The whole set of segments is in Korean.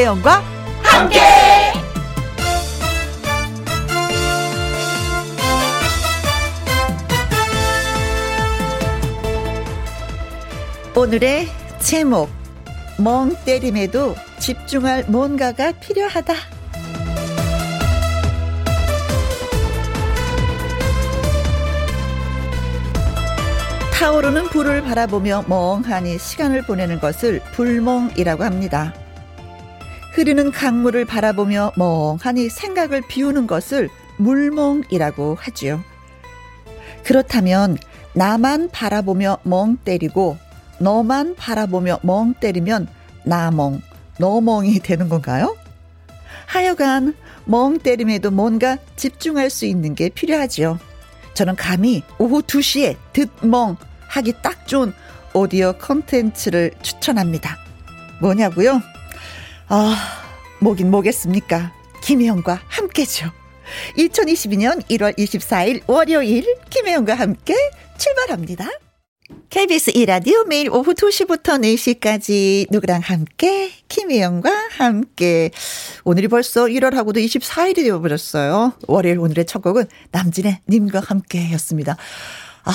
김혜영과 함께. 오늘의 제목 멍 때림에도 집중할 뭔가가 필요하다. 타오르는 불을 바라보며 멍하니 시간을 보내는 것을 불멍이라고 합니다. 흐르는 강물을 바라보며 멍하니 생각을 비우는 것을 물멍이라고 하지요. 그렇다면 나만 바라보며 멍 때리고 너만 바라보며 멍 때리면 나멍, 너멍이 되는 건가요? 하여간 멍 때림에도 뭔가 집중할 수 있는 게 필요하지요. 저는 감히 오후 2시에 듣멍 하기 딱 좋은 오디오 컨텐츠를 추천합니다. 뭐냐고요? 아, 뭐긴 뭐겠습니까? 김혜영과 함께죠. 2022년 1월 24일 월요일 김혜영과 함께 출발합니다. KBS 2라디오 매일 오후 2시부터 4시까지 누구랑 함께 김혜영과 함께 오늘이 벌써 1월하고도 24일이 되어버렸어요. 월요일 오늘의 첫 곡은 남진의 님과 함께였습니다. 아,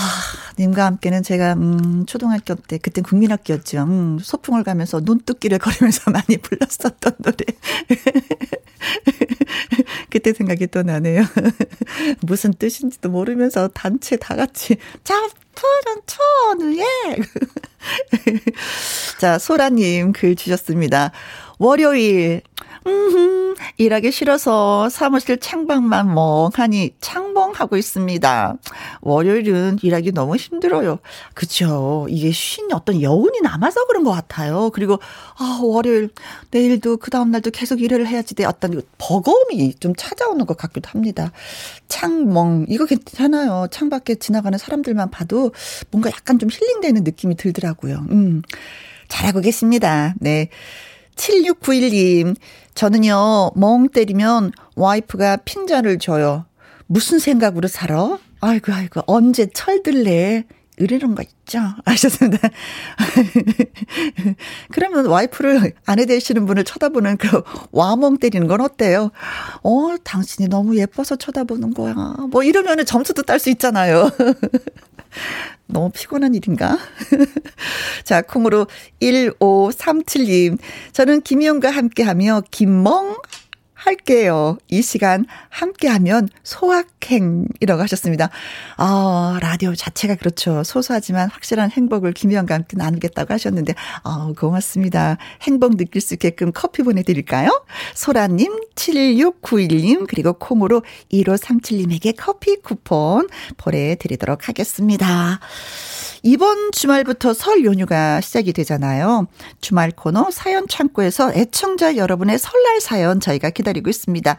님과 함께는 제가, 음, 초등학교 때, 그땐 국민학교였죠. 음, 소풍을 가면서 눈뚝기를 거리면서 많이 불렀었던 노래. 그때 생각이 또 나네요. 무슨 뜻인지도 모르면서 단체 다 같이, 자, 푸른 천우에. 자, 소라님 글 주셨습니다. 월요일, 음, 일하기 싫어서 사무실 창방만 멍하니 창멍하고 있습니다. 월요일은 일하기 너무 힘들어요. 그쵸. 이게 쉰 어떤 여운이 남아서 그런 것 같아요. 그리고, 아, 월요일, 내일도 그 다음날도 계속 일을 해야지 돼. 어떤 버거움이 좀 찾아오는 것 같기도 합니다. 창멍, 이거 괜찮아요. 창밖에 지나가는 사람들만 봐도 뭔가 약간 좀 힐링되는 느낌이 들더라고요. 음. 잘하고 계십니다. 네. 7691님, 저는요, 멍 때리면 와이프가 핀잔을 줘요. 무슨 생각으로 살아? 아이고, 아이고, 언제 철들래? 이러는 거 있죠? 아셨습니다. 그러면 와이프를 아내 되시는 분을 쳐다보는 그 와멍 때리는 건 어때요? 어, 당신이 너무 예뻐서 쳐다보는 거야. 뭐 이러면은 점수도 딸 수 있잖아요. 너무 피곤한 일인가? 자, 콩으로 1537님. 저는 김희영과 함께 하며 김멍 할게요. 이 시간 함께하면 소확행이라고 하셨습니다. 아, 라디오 자체가 그렇죠. 소소하지만 확실한 행복을 김희영과 함께 나누겠다고 하셨는데, 아, 고맙습니다. 행복 느낄 수 있게끔 커피 보내드릴까요? 소라님, 7691님, 그리고 콩으로 1537님에게 커피 쿠폰 보내드리도록 하겠습니다. 이번 주말부터 설 연휴가 시작이 되잖아요. 주말 코너 사연 창고에서 애청자 여러분의 설날 사연 저희가 기다리고 있습니다.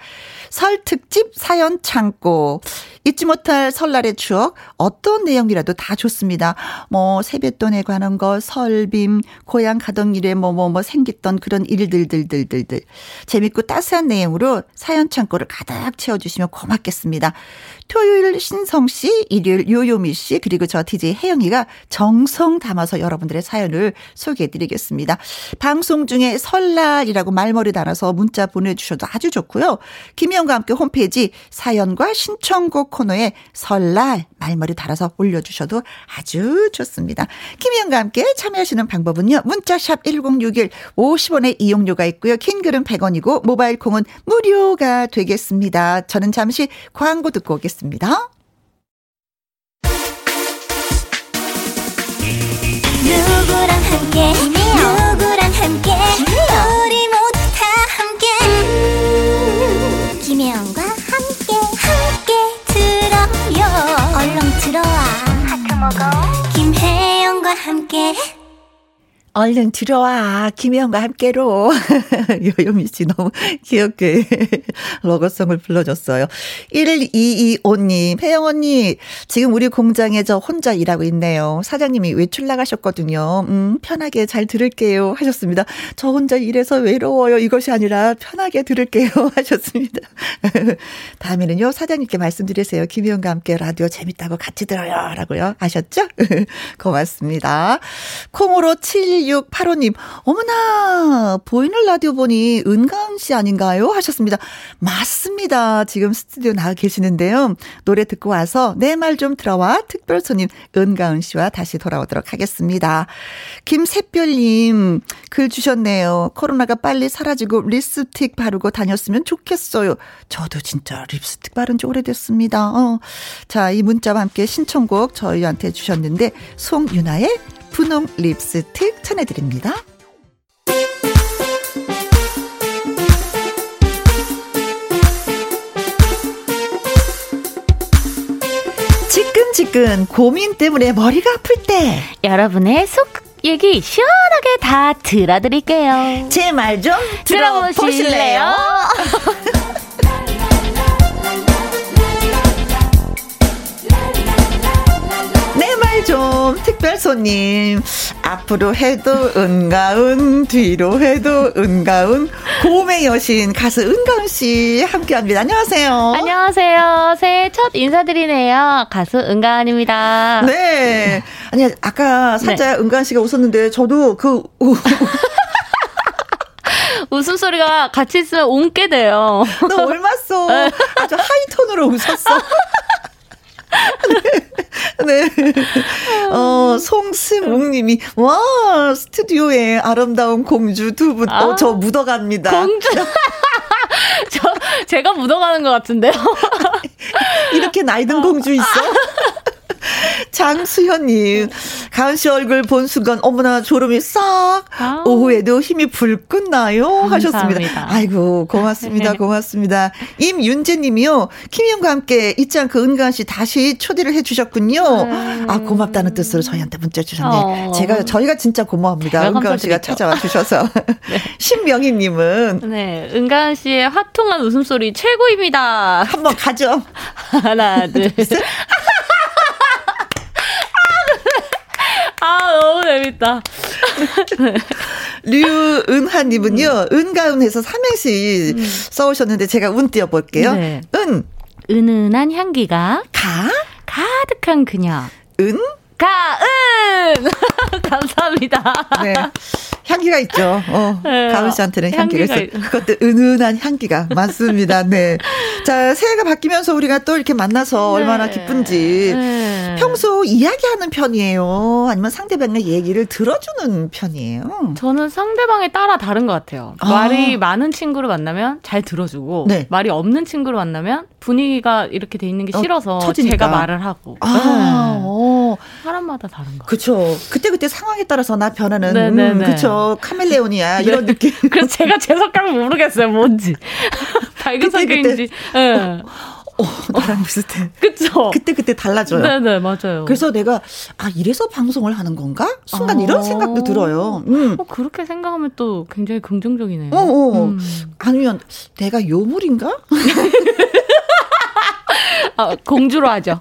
설 특집 사연 창고. 잊지 못할 설날의 추억, 어떤 내용이라도 다 좋습니다. 뭐, 세뱃돈에 관한 거, 설빔, 고향 가던 일에 뭐, 뭐, 뭐 생겼던 그런 일들들들들들. 재밌고 따스한 내용으로 사연 창고를 가득 채워주시면 고맙겠습니다. 토요일 신성 씨, 일요일 요요미 씨, 그리고 저 DJ 혜영이가 정성 담아서 여러분들의 사연을 소개해 드리겠습니다. 방송 중에 설날이라고 말머리 달아서 문자 보내주셔도 아주 좋고요. 김혜영과 함께 홈페이지 사연과 신청곡 코너에 설날 말머리 달아서 올려주셔도 아주 좋습니다. 김혜영과 함께 참여하시는 방법은요. 문자샵 1061 50원의 이용료가 있고요. 킹글은 100원이고 모바일 콩은 무료가 되겠습니다. 저는 잠시 광고 듣고 오겠습니다. 누구랑 함께? 누구랑 함께? 우리 모두 다 함께. 음, 김혜영과 함께. 함께 들어요. 얼렁 들어와. 하트 먹어. 김혜영과 함께 얼른 들어와. 김혜영과 함께로. 요요미 씨 너무 귀엽게 로고송을 불러줬어요. 1225님, 혜영 언니, 지금 우리 공장에 저 혼자 일하고 있네요. 사장님이 외출 나가셨거든요. 음, 편하게 잘 들을게요. 하셨습니다. 저 혼자 일해서 외로워요. 이것이 아니라 편하게 들을게요. 하셨습니다. 다음에는요, 사장님께 말씀드리세요. 김혜영과 함께 라디오 재밌다고 같이 들어요. 라고요. 아셨죠? 고맙습니다. 콩으로 7 8685님, 어머나, 보이는 라디오 보니 은가은 씨 아닌가요? 하셨습니다. 맞습니다. 지금 스튜디오 나와 계시는데요. 노래 듣고 와서 내 말 좀 들어와 특별 손님 은가은 씨와 다시 돌아오도록 하겠습니다. 김새별님, 글 주셨네요. 코로나가 빨리 사라지고 립스틱 바르고 다녔으면 좋겠어요. 저도 진짜 립스틱 바른 지 오래됐습니다. 어. 자, 이 문자와 함께 신청곡 저희한테 주셨는데, 송윤아의 분홍 립스틱 전해드립니다. 지끈지끈 고민 때문에 머리가 아플 때 여러분의 속 얘기 시원하게 다 들어드릴게요. 제 말 좀 들어보실래요? 좀 특별 손님 앞으로 해도 은가은 뒤로 해도 은가은 고음의 여신 가수 은가은 씨 함께합니다. 안녕하세요. 안녕하세요. 새해 첫 인사드리네요. 가수 은가은입니다. 네. 아니 아까 살짝 은가은 씨가 웃었는데 저도 그 우- 웃음소리가 같이 있으면 옮게 돼요. 너 얼맞어. 아주 하이톤으로 웃었어. 네. 네. 어, 송승욱 님이, 와, 스튜디오에 아름다운 공주 두 분, 어, 아. 저 묻어갑니다. 공주. 저, 제가 묻어가는 것 같은데요. 이렇게 나이든 공주 있어? 장수현님, 가은 씨 얼굴 본 순간, 어머나, 졸음이 싹, 아우. 오후에도 힘이 불끈 나요. 하셨습니다. 감사합니다. 아이고, 고맙습니다. 고맙습니다. 임윤재 님이요, 김희영과 함께 잊지 않고 은가은 씨 다시 초대를 해주셨군요. 아, 고맙다는 뜻으로 저희한테 문자 주셨네. 어. 제가, 저희가 진짜 고마워합니다. 제가 은가은 씨가. 찾아와 주셔서. 신명희 님은, 네. 은가은 씨의 화통한 웃음소리 최고입니다. 한번 가죠. 하나, 둘, 셋. 아, 너무 재밌다. 류은하님은요, 은가은해서 삼행시 써오셨는데 제가 운 띄워볼게요. 네. 은, 은은한 향기가 가, 가득한 그녀. 은, 가은! 감사합니다. 네. 향기가 있죠. 어, 네. 가은 씨한테는 향기가, 향기가 있어. 그것도 은은한 향기가 많습니다. 네. 자, 새해가 바뀌면서 우리가 또 이렇게 만나서 얼마나 네. 기쁜지. 네. 평소 이야기하는 편이에요? 아니면 상대방의 얘기를 들어주는 편이에요? 저는 상대방에 따라 다른 것 같아요. 아. 말이 많은 친구를 만나면 잘 들어주고, 네. 말이 없는 친구를 만나면 분위기가 이렇게 돼 있는 게 어, 싫어서 처지니까. 제가 말을 하고. 아, 네. 어. 사람마다 다른 것 같아요. 그쵸. 그때 그때 상황에 따라서 나 변하는, 네, 네, 음, 네. 그쵸. 카멜레온이야. 이런 느낌. 그래서 제가 제 성격을 모르겠어요, 뭔지. 밝은 그때, 성격인지. 예. 어, 나랑 비슷해. 그쵸? 그때 그때 달라져요. 네네, 맞아요. 그래서 내가, 아, 이래서 방송을 하는 건가? 순간 어. 이런 생각도 들어요. 음. 어, 그렇게 생각하면 또 굉장히 긍정적이네요. 어, 어. 음. 아니면 내가 요물인가? 아, 공주로 하죠.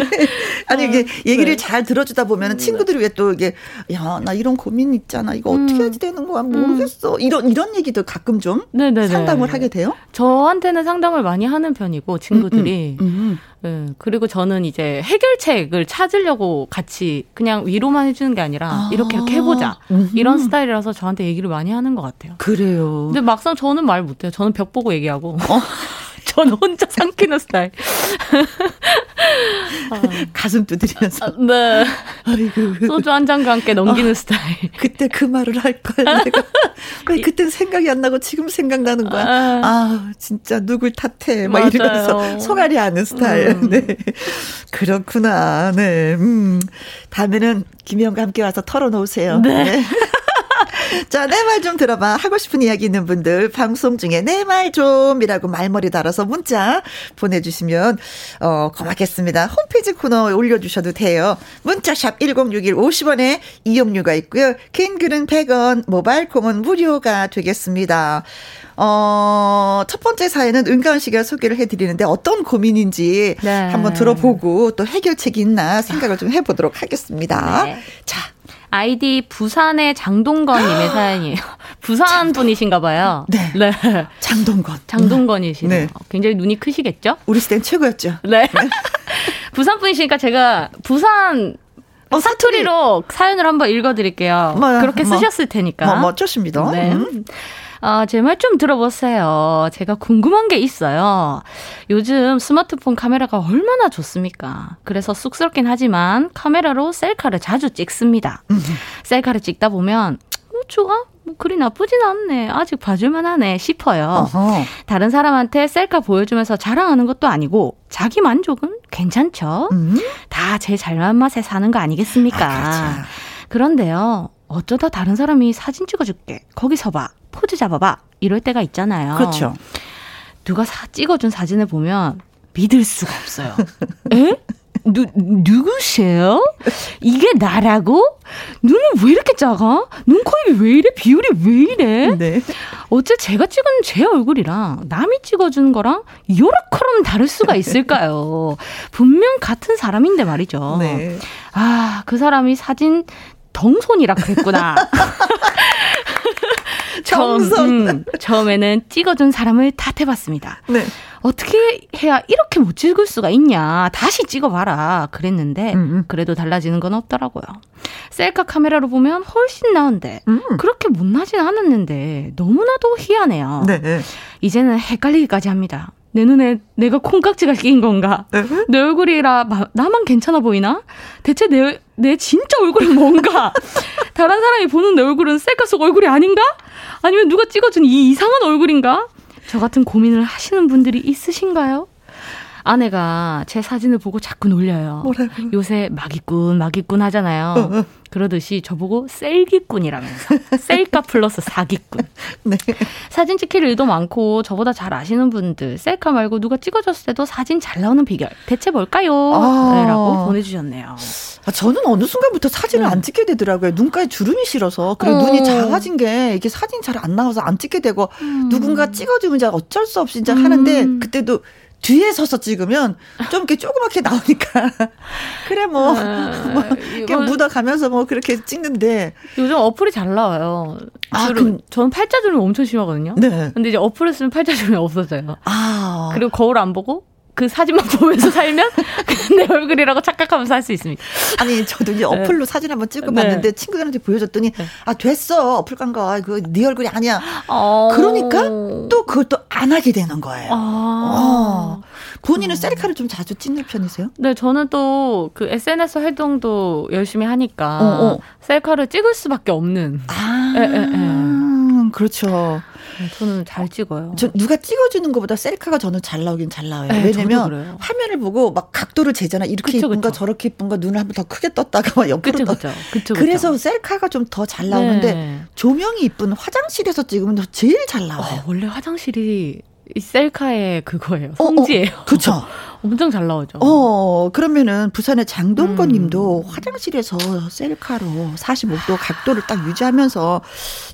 아니 이게 얘기를 네. 잘 들어주다 보면 친구들이 왜 또 이게 야 나 이런 고민 있잖아 이거 어떻게 음. 해야 되는 거야 모르겠어 이런 이런 얘기도 가끔 좀 네네네. 상담을 하게 돼요. 저한테는 상담을 많이 하는 편이고, 친구들이. 음, 네, 그리고 저는 이제 해결책을 찾으려고 같이 그냥 위로만 해주는 게 아니라 아. 이렇게 이렇게 해보자. 음흠. 이런 스타일이라서 저한테 얘기를 많이 하는 것 같아요. 그래요. 근데 막상 저는 말 못해요. 저는 벽 보고 얘기하고. 어. 저는 혼자 삼키는 스타일. 가슴 두드리면서 아, 네. 아이고 소주 한 잔과 함께 넘기는 어. 스타일. 그때 그 말을 할걸 내가 왜 그땐 생각이 안 나고 지금 생각나는 거야. 아. 아 진짜 누굴 탓해 막 맞아요. 이러면서 속앓이 하는 스타일. 음. 네 그렇구나. 네. 음 다음에는 김희영과 함께 와서 털어놓으세요. 네. 자, 내 말 좀 들어봐. 하고 싶은 이야기 있는 분들, 방송 중에 내 말 좀이라고 말머리 달아서 문자 보내주시면, 어, 고맙겠습니다. 홈페이지 코너에 올려주셔도 돼요. 문자샵 1061 50원에 이용료가 있고요. 긴 글은 100원, 모바일 콩은 무료가 되겠습니다. 어, 첫 번째 사연은 은가은 씨가 소개를 해드리는데 어떤 고민인지 네. 한번 들어보고 또 해결책이 있나 생각을 좀 해보도록 하겠습니다. 네. 자, 아이디 부산의 장동건님의 사연이에요. 부산 분이신가 봐요. 네. 네. 장동건. 장동건이시네요. 네. 굉장히 눈이 크시겠죠? 우리 시대는 최고였죠. 네. 부산 분이시니까 제가 부산 어, 사투리로 사연을 한번 읽어드릴게요. 뭐야, 그렇게 뭐. 쓰셨을 테니까. 뭐, 뭐, 좋습니다. 네. 음. 아, 제 말 좀 들어보세요. 제가 궁금한 게 있어요. 요즘 스마트폰 카메라가 얼마나 좋습니까? 그래서 쑥스럽긴 하지만 카메라로 셀카를 자주 찍습니다. 셀카를 찍다 보면, 어, 좋아? 뭐 그리 나쁘진 않네. 아직 봐줄만 하네. 싶어요. 어허. 다른 사람한테 셀카 보여주면서 자랑하는 것도 아니고, 자기 만족은 괜찮죠? 음. 다제 잘난 맛에 사는 거 아니겠습니까? 아, 그렇죠. 그런데요, 어쩌다 다른 사람이 사진 찍어줄게. 거기 서봐. 포즈 잡아봐. 이럴 때가 있잖아요. 그렇죠. 누가 사, 찍어준 사진을 보면 믿을 수가 없어요. 에? 누, 누구세요? 이게 나라고? 눈은 왜 이렇게 작아? 눈, 코, 입이 왜 이래? 비율이 왜 이래? 네. 어째 제가 찍은 제 얼굴이랑 남이 찍어준 거랑 요렇게럼 다를 수가 있을까요? 분명 같은 사람인데 말이죠. 네. 아, 그 사람이 사진 덩손이라 그랬구나. 처음. 음, 처음에는 찍어준 사람을 탓해봤습니다. 네. 어떻게 해야 이렇게 못 찍을 수가 있냐. 다시 찍어봐라. 그랬는데, 음, 음. 그래도 달라지는 건 없더라고요. 셀카 카메라로 보면 훨씬 나은데, 음. 그렇게 못나진 않았는데, 너무나도 희한해요. 네. 이제는 헷갈리기까지 합니다. 내 눈에 내가 콩깍지가 끼인 건가? 네. 내 얼굴이라 마- 나만 괜찮아 보이나? 대체 내, 내 진짜 얼굴이 뭔가? 다른 사람이 보는 내 얼굴은 셀카 속 얼굴이 아닌가? 아니면 누가 찍어준 이 이상한 얼굴인가? 저 같은 고민을 하시는 분들이 있으신가요? 아내가 제 사진을 보고 자꾸 놀려요. 뭐라고? 요새 마기꾼, 마기꾼 하잖아요. 그러듯이 저보고 셀기꾼이라면서. 셀카 플러스 사기꾼. 네. 사진 찍힐 일도 많고 저보다 잘 아시는 분들 셀카 말고 누가 찍어줬을 때도 사진 잘 나오는 비결 대체 뭘까요? 아. 네, 라고 보내주셨네요. 아, 저는 어느 순간부터 사진을 네. 안 찍게 되더라고요. 눈가에 주름이 싫어서. 그리고 어. 눈이 작아진 게 이게 사진 잘 안 나와서 안 찍게 되고 누군가 찍어주면 이제 어쩔 수 없이 이제 음. 하는데 그때도 뒤에 서서 찍으면 좀 이렇게 조그맣게 나오니까 그래 뭐, 뭐 이렇게 묻어가면서 뭐 그렇게 찍는데 요즘 어플이 잘 나와요. 아, 그럼- 저는 팔자주름이 엄청 심하거든요. 네. 근데 이제 어플을 쓰면 팔자주름이 없어져요. 아 그리고 거울 안 보고 그 사진만 보면서 살면 내 얼굴이라고 착각하면서 살수 있습니다. 아니 저도 이제 어플로 사진 한번 찍어봤는데 친구들한테 보여줬더니 네. 아 됐어 어플 간거 그거 네 얼굴이 아니야 어... 그러니까 또 그걸 또 안 하게 되는 거예요. 아. 어. 본인은 셀카를 좀 자주 찍는 편이세요? 네, 저는 또 그 SNS 활동도 열심히 하니까 어, 어. 셀카를 찍을 수밖에 없는. 아, 에, 에, 에. 그렇죠. 네, 저는 잘 찍어요. 저 누가 찍어주는 것보다 셀카가 저는 잘 나오긴 잘 나와요. 네, 왜냐면. 화면을 보고 막 각도를 재잖아. 이렇게 그쵸, 이쁜가 그쵸. 저렇게 이쁜가 눈을 한번 더 크게 떴다가 막 옆으로 떠. 그쵸. 그쵸, 그래서. 셀카가 좀 더 잘 나오는데 네. 조명이 이쁜 화장실에서 찍으면 제일 잘 나와요. 어, 원래 화장실이 이 셀카의 그거예요. 어, 어, 성지예요. 그쵸. 엄청 잘 나오죠. 어, 그러면은 부산의 장동건 음. 님도 화장실에서 셀카로 45도 각도를 딱 유지하면서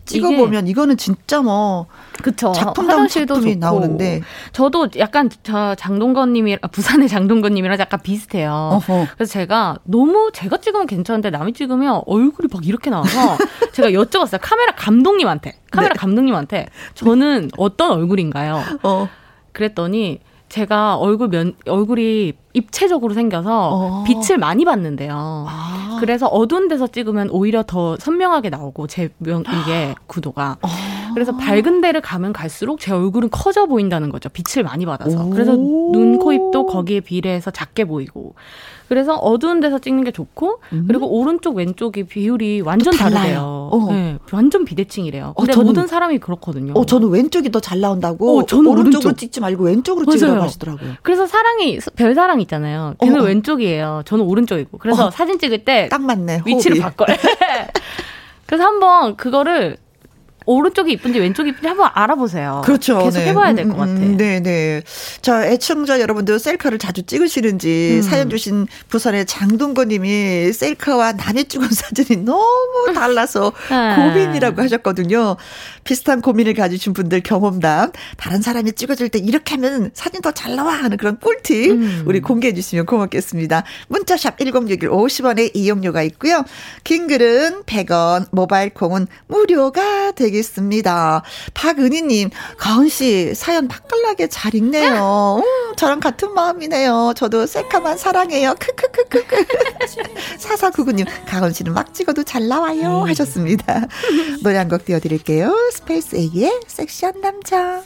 찍어 보면 이거는 진짜 뭐 그쵸. 화장실도 작품이 좋고. 나오는데. 저도 약간 저 장동건 님이 아, 부산의 장동건 님이랑 약간 비슷해요. 어허. 그래서 제가 너무 제가 찍으면 괜찮은데 남이 찍으면 얼굴이 막 이렇게 나와서 제가 여쭤봤어요. 카메라 감독님한테. 카메라 네. 감독님한테 저는 어떤 얼굴인가요? 어. 그랬더니 제가 얼굴 면 얼굴이 입체적으로 생겨서 어. 빛을 많이 받는데요. 아. 그래서 어두운 데서 찍으면 오히려 더 선명하게 나오고 제 명 이게 구도가 어. 그래서 밝은 데를 가면 갈수록 제 얼굴은 커져 보인다는 거죠. 빛을 많이 받아서. 오. 그래서 눈, 코, 입도 거기에 비례해서 작게 보이고. 그래서 어두운 데서 찍는 게 좋고 그리고 오른쪽 왼쪽이 비율이 완전 음. 다르대요. 어. 네, 완전 비대칭이래요. 어, 근데 저는- 모든 사람이 그렇거든요. 어, 저는 왼쪽이 더 잘 나온다고. 어, 저는 오른쪽으로 오른쪽. 찍지 말고 왼쪽으로 맞아요. 찍으라고 하시더라고요. 그래서 사랑이 별사랑 있잖아요. 걔는 어, 어. 왼쪽이에요. 저는 오른쪽이고. 그래서 어. 사진 찍을 때 딱 맞네. 위치를. 바꿔요. 그래서 한번 그거를 오른쪽이 이쁜지 왼쪽이 이쁜지 한번 알아보세요. 그렇죠. 계속 네. 해봐야 될것 음, 같아. 음, 네, 네. 자, 애청자 여러분들 셀카를 자주 찍으시는지 음. 사연 주신 부산의 장동건 님이 셀카와 남이 찍은 사진이 너무 달라서 네. 고민이라고 하셨거든요. 비슷한 고민을 가지신 분들 경험담, 다른 사람이 찍어줄 때 이렇게 하면 사진 더 잘 나와 하는 그런 꿀팁 음. 우리 공개해 주시면 고맙겠습니다. 문자샵 1061 50원의 이용료가 있고요. 긴 글은 100원, 모바일 콩은 무료가 되겠습니다. 되겠습니다. 박은희 님, 가은 씨, 사연 맛깔나게 잘 읽네요. 음, 저랑 같은 마음이네요. 저도 셀카만 사랑해요. 크크크크크. 사사구구님, 가은 씨는 막 찍어도 잘 나와요. 하셨습니다. 노래 한 곡 띄워드릴게요. 스페이스 A의 섹시한 남자.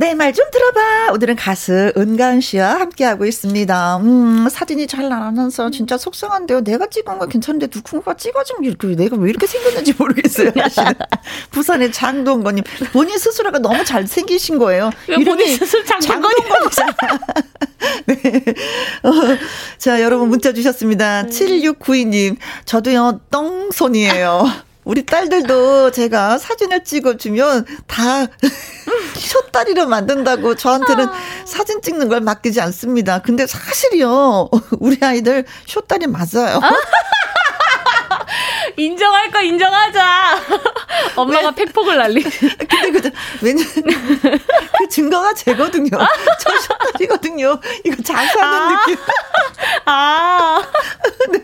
네, 말좀 들어봐. 오늘은 가수 은가은 씨와 함께하고 있습니다. 음, 사진이 잘 나와서 진짜 속상한데요. 내가 찍은 거 괜찮은데 누군가 찍어주면 이렇게 내가 왜 이렇게 생겼는지 모르겠어요. 부산의 장동건님. 본인 스스로가 너무 잘생기신 거예요. 이름이 스스로 장동건이잖아. 네. 어, 자, 여러분 문자 주셨습니다. 네. 7692님. 저도요, 똥손이에요. 우리 딸들도 제가 사진을 찍어주면 다 쇼다리로 만든다고 저한테는 아. 사진 찍는 걸 맡기지 않습니다. 근데 사실이요. 우리 아이들 쇼다리 맞아요. 인정할 거 인정하자. 엄마가 팩폭을 날리. 근데 그 왜냐면 그 증거가 제거든요. 저 쇼다리거든요. 이거 자수하는 아. 느낌. 아. 네.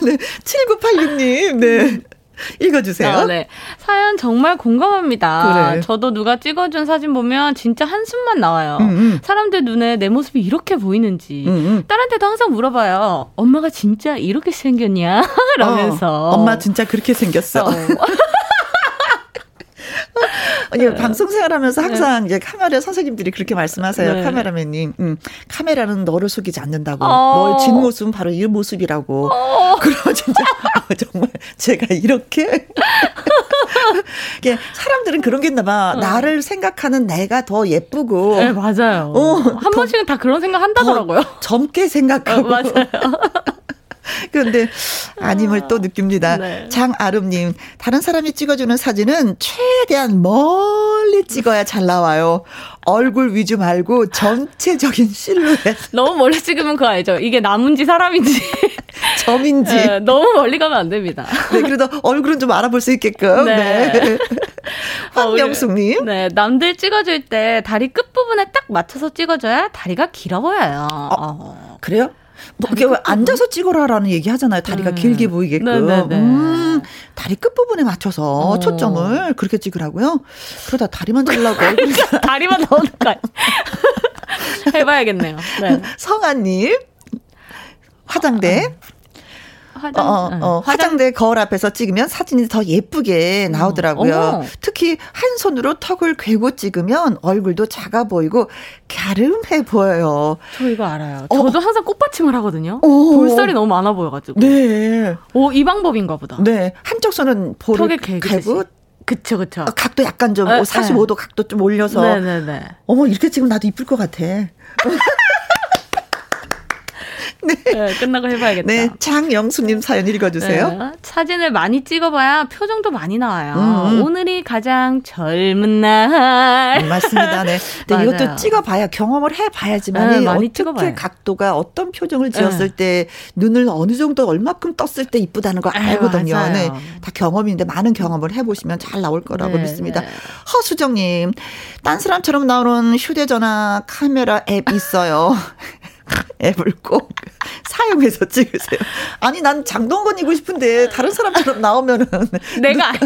네. 7986님. 네. 읽어주세요. 아, 네. 사연 정말 공감합니다. 그래. 저도 누가 찍어준 사진 보면 진짜 한숨만 나와요. 음, 음. 사람들 눈에 내 모습이 이렇게 보이는지. 음, 음. 딸한테도 항상 물어봐요. 엄마가 진짜 이렇게 생겼냐? 라면서. 어, 엄마 진짜 그렇게 생겼어. 어. 아니, 네. 방송 생활하면서 항상 네. 이제 카메라 선생님들이 그렇게 말씀하세요. 네. 카메라맨님, 음, 카메라는 너를 속이지 않는다고. 어. 너의 진 모습은 바로 이 모습이라고. 어. 그러면 진짜 아, 정말 제가 이렇게 사람들은 그런 게 있나 봐. 어. 나를 생각하는 내가 더 예쁘고. 네, 맞아요. 어, 한 번씩은 다 그런 생각 한다더라고요. 젊게 생각하고. 어, 맞아요. 그런데 아님을 또 느낍니다. 네. 장아름님, 다른 사람이 찍어주는 사진은 최대한 멀리 찍어야 잘 나와요. 얼굴 위주 말고 전체적인 실루엣. 너무 멀리 찍으면 그거 알죠? 이게 나무인지 사람인지. 점인지. 네, 너무 멀리 가면 안 됩니다. 네, 그래도 얼굴은 좀 알아볼 수 있게끔. 네. 네. 황명숙님. 네, 남들 찍어줄 때 다리 끝부분에 딱 맞춰서 찍어줘야 다리가 길어 보여요. 어, 그래요? 뭐왜 앉아서 찍어라라는 얘기 하잖아요. 다리가 음. 길게 보이게끔. 네네네. 네, 네. 음, 다리 끝부분에 맞춰서 어. 초점을 그렇게 찍으라고요? 그러다 다리만 잘라고 다리만 나오는 거 해봐야겠네요. 네. 성아님. 화장대. 어. 화장, 어, 어, 어, 화장대 거울 앞에서 찍으면 사진이 더 예쁘게 나오더라고요. 어, 특히 한 손으로 턱을 괴고 찍으면 얼굴도 작아 보이고 갸름해 보여요. 저 이거 알아요. 어. 저도 항상 꽃받침을 하거든요. 오. 볼살이 너무 많아 보여가지고. 네. 오, 이 방법인가 보다. 네. 한쪽 손은 볼을 갈고 그쵸, 그쵸. 각도 약간 좀, 에, 45도 에. 각도 좀 올려서. 네네네. 어머, 이렇게 찍으면 나도 이쁠 것 같아. 네. 네. 끝나고 해봐야겠다. 네, 장영수님 사연 읽어주세요. 네. 사진을 많이 찍어봐야 표정도 많이 나와요. 음. 음. 오늘이 가장 젊은 날. 음, 맞습니다. 네. 근데 이것도 찍어봐야 경험을 해봐야지만 네, 어떻게 찍어봐요. 각도가 어떤 표정을 지었을 네. 때 눈을 어느 정도 얼마큼 떴을 때 이쁘다는 거 알거든요. 아, 네, 다 경험인데 많은 경험을 해보시면 잘 나올 거라고 네, 믿습니다. 네. 허수정님, 딴 사람처럼 나오는 휴대전화 카메라 앱 있어요. 앱을 꼭 사용해서 찍으세요. 아니, 난 장동건이고 싶은데 다른 사람처럼 나오면은. 내가 아니야.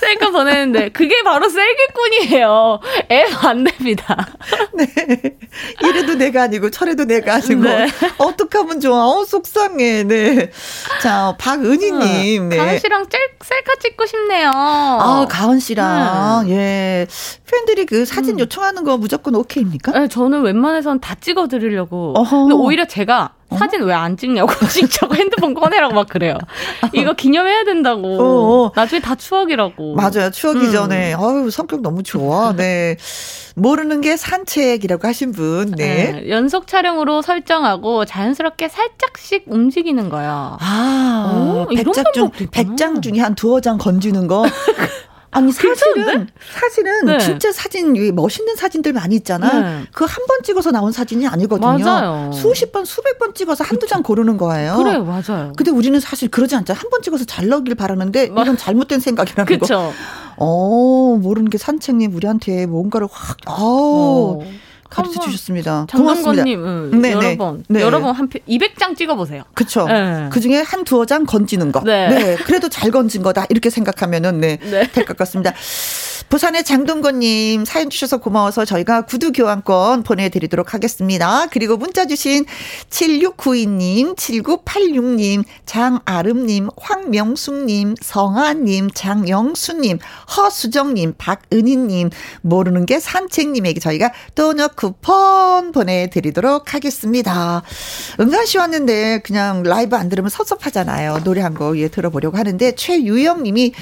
셀카 보내는데 그게 바로 셀기꾼이에요. 앱 안 됩니다. 네. 이래도 내가 아니고 저래도 내가 아니고. 네. 어떡하면 좋아. 어, 속상해. 네. 자, 박은희 님. 네. 가은 씨랑 셀, 셀카 찍고 싶네요. 아, 가은 씨랑. 네. 예. 팬들이 그 사진 음. 요청하는 거 무조건 오케이입니까? 네, 저는 웬만해선 다 찍어 드리려고. 근데 오히려 제가 어? 사진 왜 안 찍냐고 찍자고 핸드폰 꺼내라고 막 그래요. 이거 기념해야 된다고. 어어. 나중에 다 추억이라고. 맞아요. 추억이 음. 전에. 아유 성격 너무 좋아. 네. 모르는 게 산책이라고 하신 분. 네. 네. 연속 촬영으로 설정하고 자연스럽게 살짝씩 움직이는 거요. 아, 오, 100장 중 100장 중에 한 두어 장 건지는 거. 아니 사실은 사실은 네. 진짜 사진 멋있는 사진들 많이 있잖아. 네. 그한 번 찍어서 나온 사진이 아니거든요. 맞아요. 수십 번 수백 번 찍어서 한두 장 고르는 거예요. 그래 맞아요. 근데 우리는 사실 그러지 않죠. 한번 찍어서 잘 나오길 바라는데 이건 잘못된 생각이라는 그쵸. 거. 어 모르는 게 산책님 우리한테 뭔가를 확. 어. 어. 가르쳐 주셨습니다. 장동건님, 네, 여러 네. 번, 네. 여러 번 한 200장 찍어보세요. 그쵸. 네. 그 중에 한 두어 장 건지는 거. 네. 네. 그래도 잘 건진 거다. 이렇게 생각하면은, 네. 네. 될것 같습니다. 부산의 장동건님 사연 주셔서 고마워서 저희가 구두 교환권 보내드리도록 하겠습니다. 그리고 문자 주신 7692님, 7986님, 장아름님, 황명숙님, 성아님, 장영수님, 허수정님, 박은희님, 모르는 게 산책님에게 저희가 도넛 쿠폰 보내드리도록 하겠습니다. 은간 씨 왔는데 그냥 라이브 안 들으면 섭섭하잖아요. 노래 한 곡 예, 들어보려고 하는데 최유영 님이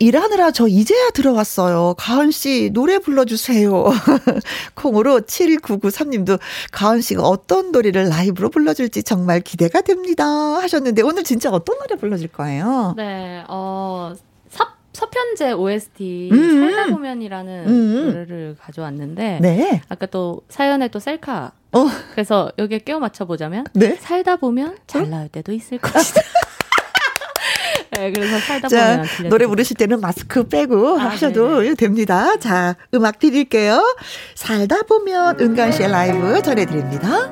일하느라 저 이제야 들어왔어요. 가은 씨 노래 불러주세요. 콩으로 7993님도 가은 씨가 어떤 노래를 라이브로 불러줄지 정말 기대가 됩니다. 하셨는데 오늘 진짜 어떤 노래 불러줄 거예요? 네, 어, 섭, 서편제 OST 음. 살다 보면이라는 음. 노래를 가져왔는데 네. 아까 또 사연에 또 셀카 어. 그래서 여기에 끼워 맞춰 보자면 네? 살다 보면 잘 나올 때도 있을 것이다. 네, 그래서 살다 자, 보면 노래 부르실 때는 마스크 빼고 아, 하셔도 네네. 됩니다. 자, 음악 드릴게요. 살다 보면 은간 씨의 라이브 전해드립니다.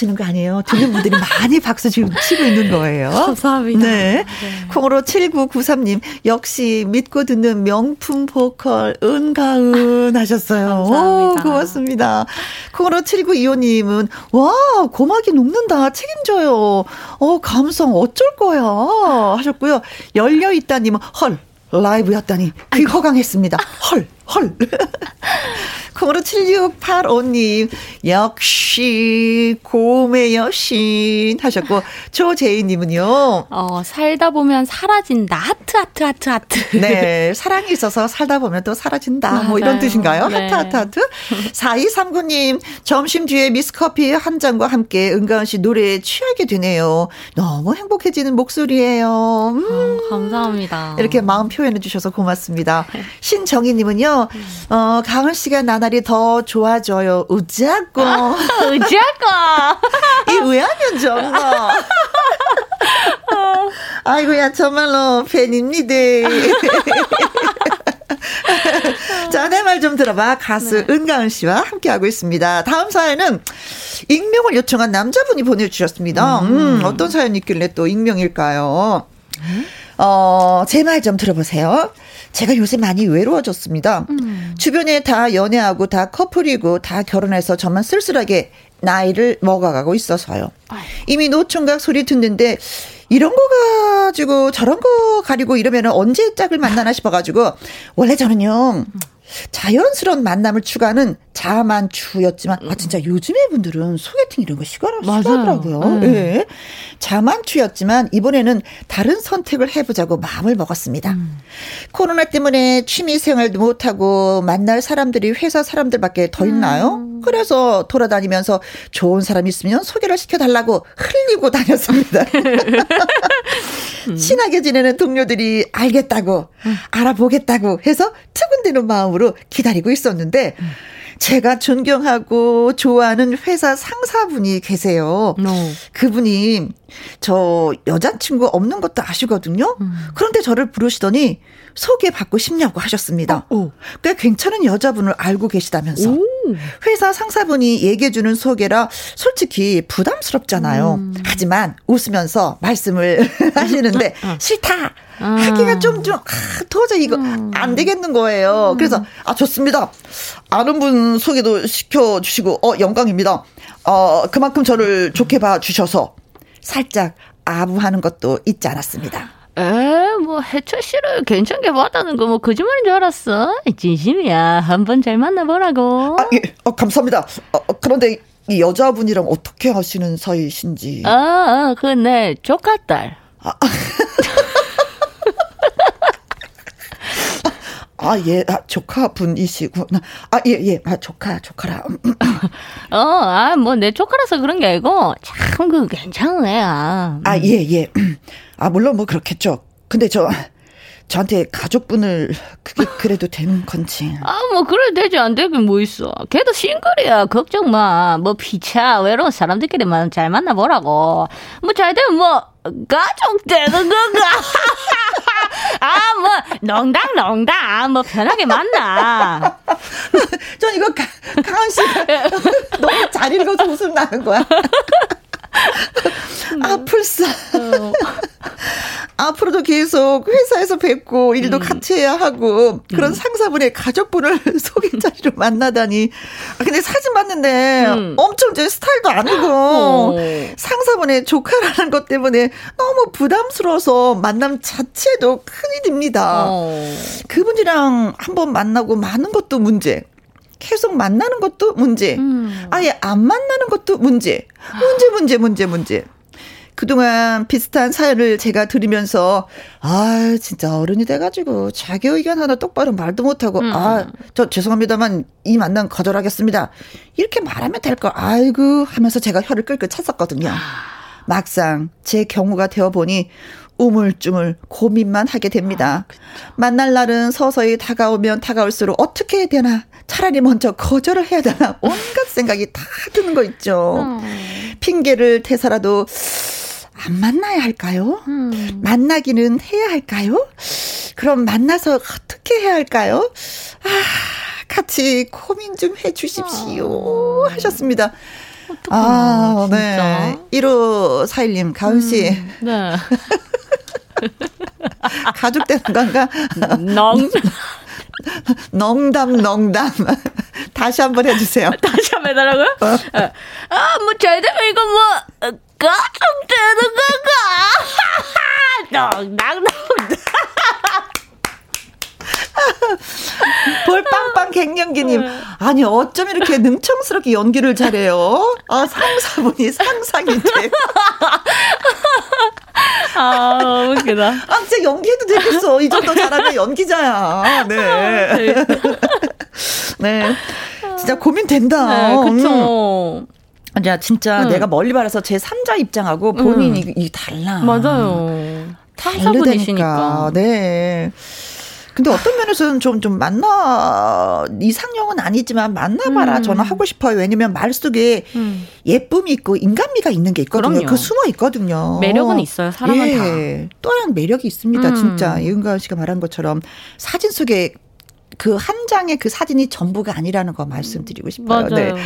치는 거 아니에요. 듣는 분들이 많이 박수 지금 치고 있는 거예요. 감사합니다. 네. 콩으로 7993님, 역시 믿고 듣는 명품 보컬, 은가은 하셨어요. 감사합니다. 오, 고맙습니다. 콩으로 7925님은, 와, 고막이 녹는다. 책임져요. 어, 감성 어쩔 거야. 하셨고요. 열려있다님은, 헐. 라이브였다니 귀 허강했습니다. 헐, 헐. 콩으로 7685님, 역시, 고음의 여신 하셨고, 조재희님은요, 어, 살다 보면 살아진다. 하트, 하트, 하트, 하트. 네, 사랑이 있어서 살다 보면 또 살아진다. 뭐 이런 맞아요. 뜻인가요? 네. 하트, 하트, 하트. 4239님, 점심 뒤에 믹스커피 한 잔과 함께 은가은 씨 노래에 취하게 되네요. 너무 행복해지는 목소리예요. 음. 어, 감사합니다. 이렇게 마음 표현해 주셔서 고맙습니다. 신정희님은요, 어, 가은 씨가 나날이 더 좋아져요. 우짜고. 의지할까? 이 왜하면 정말. 아이고야, 정말로 팬입니다. 자, 내 말 좀 들어봐. 가수 은가은 씨와 함께하고 있습니다. 다음 사연은 익명을 요청한 남자분이 보내주셨습니다. 음, 어떤 사연이 있길래 또 익명일까요? 어, 제 말 좀 들어보세요. 제가 요새 많이 외로워졌습니다. 주변에 다 연애하고 다 커플이고 다 결혼해서 저만 쓸쓸하게 나이를 먹어가고 있어서요. 이미 노총각 소리 듣는데 이런 거 가지고 저런 거 가리고 이러면 언제 짝을 만나나 싶어가지고 원래 저는요 자연스러운 만남을 추구하는 자만추였지만 아 진짜 요즘의 분들은 소개팅 이런 거 시가라 맞아요. 시가더라고요. 네. 예. 자만추였지만 이번에는 다른 선택을 해보자고 마음을 먹었습니다. 코로나 때문에 취미 생활도 못하고 만날 사람들이 회사 사람들밖에 더 있나요? 그래서 돌아다니면서 좋은 사람 있으면 소개를 시켜달라고 흘리고 다녔습니다. 친하게 지내는 동료들이 알겠다고, 알아보겠다고 해서 투근대는 마음으로 기다리고 있었는데, 제가 존경하고 좋아하는 회사 상사분이 계세요. No. 그분이 저 여자친구 없는 것도 아시거든요. 그런데 저를 부르시더니 소개받고 싶냐고 하셨습니다. 꽤 괜찮은 여자분을 알고 계시다면서. 회사 상사분이 얘기해주는 소개라 솔직히 부담스럽잖아요. 하지만 웃으면서 말씀을 하시는데 싫다. 하기가 좀, 좀, 아, 도저히 이거 안 되겠는 거예요. 그래서, 아, 좋습니다. 아는 분 소개도 시켜주시고, 어, 영광입니다. 어, 그만큼 저를 좋게 봐주셔서 살짝 아부하는 것도 잊지 않았습니다. 에, 뭐, 해철 씨를 괜찮게 봤다는 거 뭐 거짓말인 줄 알았어? 진심이야. 한번 잘 만나보라고. 아, 예, 어, 감사합니다. 어, 어, 그런데 이 여자분이랑 어떻게 하시는 사이신지. 아, 아, 그, 내 조카딸. 아, 예, 아, 조카 분이시구나. 아, 예, 예, 아, 조카, 조카라. 어, 아, 뭐, 내 조카라서 그런 게 아니고, 참, 그, 괜찮은 애야. 아, 예, 예. 아, 물론 뭐 그렇겠죠. 근데 저, 저한테 가족분을 그게 그래도 되는 건지. 아, 뭐, 그래 되지 안 되긴 뭐 있어. 걔도 싱글이야. 걱정 마. 뭐, 피차, 외로운 사람들끼리만 잘 만나보라고. 뭐, 잘 되면 뭐, 가족 되는 건가? 아, 뭐, 농담, 농담. 뭐, 편하게 만나. 전 이거 가, 강원 씨가 너무 잘 읽어서 웃음 나는 거야. 아, 풀사. 앞으로도 계속 회사에서 뵙고 일도 같이 해야 하고 그런 상사분의 가족분을 소개 자리로 만나다니. 아, 근데 사진 봤는데 음. 엄청 제 스타일도 아니고 어. 상사분의 조카라는 것 때문에 너무 부담스러워서 만남 자체도 큰일입니다. 어. 그분이랑 한번 만나고 마는 것도 문제. 계속 만나는 것도 문제. 음. 아예 안 만나는 것도 문제. 문제, 문제, 문제, 문제. 그동안 비슷한 사연을 제가 들으면서, 아, 진짜 어른이 돼가지고 자기 의견 하나 똑바로 말도 못하고, 음. 아, 저 죄송합니다만 이 만남 거절하겠습니다. 이렇게 말하면 될 거, 아이고 하면서 제가 혀를 끌끌 찼었거든요. 막상 제 경우가 되어보니, 우물쭈물 고민만 하게 됩니다. 만날 날은 서서히 다가오면 다가올수록 어떻게 해야 되나? 차라리 먼저 거절을 해야 되나? 온갖 생각이 다 드는 거 있죠. 핑계를 대서라도 안 만나야 할까요? 음. 만나기는 해야 할까요? 그럼 만나서 어떻게 해야 할까요? 아, 같이 고민 좀 해 주십시오. 하셨습니다. 어떡하나, 아, 진짜. 네. 1541님, 가은씨, 네. 가족 되는 건가? 능 농담, 농담. 다시 한번 해주세요. 다시 한번 해달라고요? 아, 뭐, 잘 되면 이거 뭐, 어, 가족 되는 건가? 농당, 농당. 볼빵빵 갱년기님. 아니, 어쩜 이렇게 능청스럽게 연기를 잘해요? 아, 상사분이 상상이 돼. 아, 너무 웃기다. 아, 진짜 연기해도 되겠어. 이 정도 잘하면 연기자야. 네. 네. 진짜 고민된다. 네, 음. 그쵸. 야, 진짜 음. 내가 멀리 바라서 제 3자 입장하고 본인이 이, 이 달라. 맞아요. 다르다니까. 탕사분이시니까. 네. 근데 어떤 면에서는 좀, 좀 만나, 이상형은 아니지만 만나봐라. 음. 저는 하고 싶어요. 왜냐면 말 속에 음. 예쁨이 있고 인간미가 있는 게 있거든요. 그럼요. 그 숨어 있거든요. 매력은 있어요, 사람은 예. 또한 매력이 있습니다. 음. 진짜. 이은가은 씨가 말한 것처럼 사진 속에 그한 장의 그 사진이 전부가 아니라는 거 말씀드리고 싶어요. 네. 맞아요.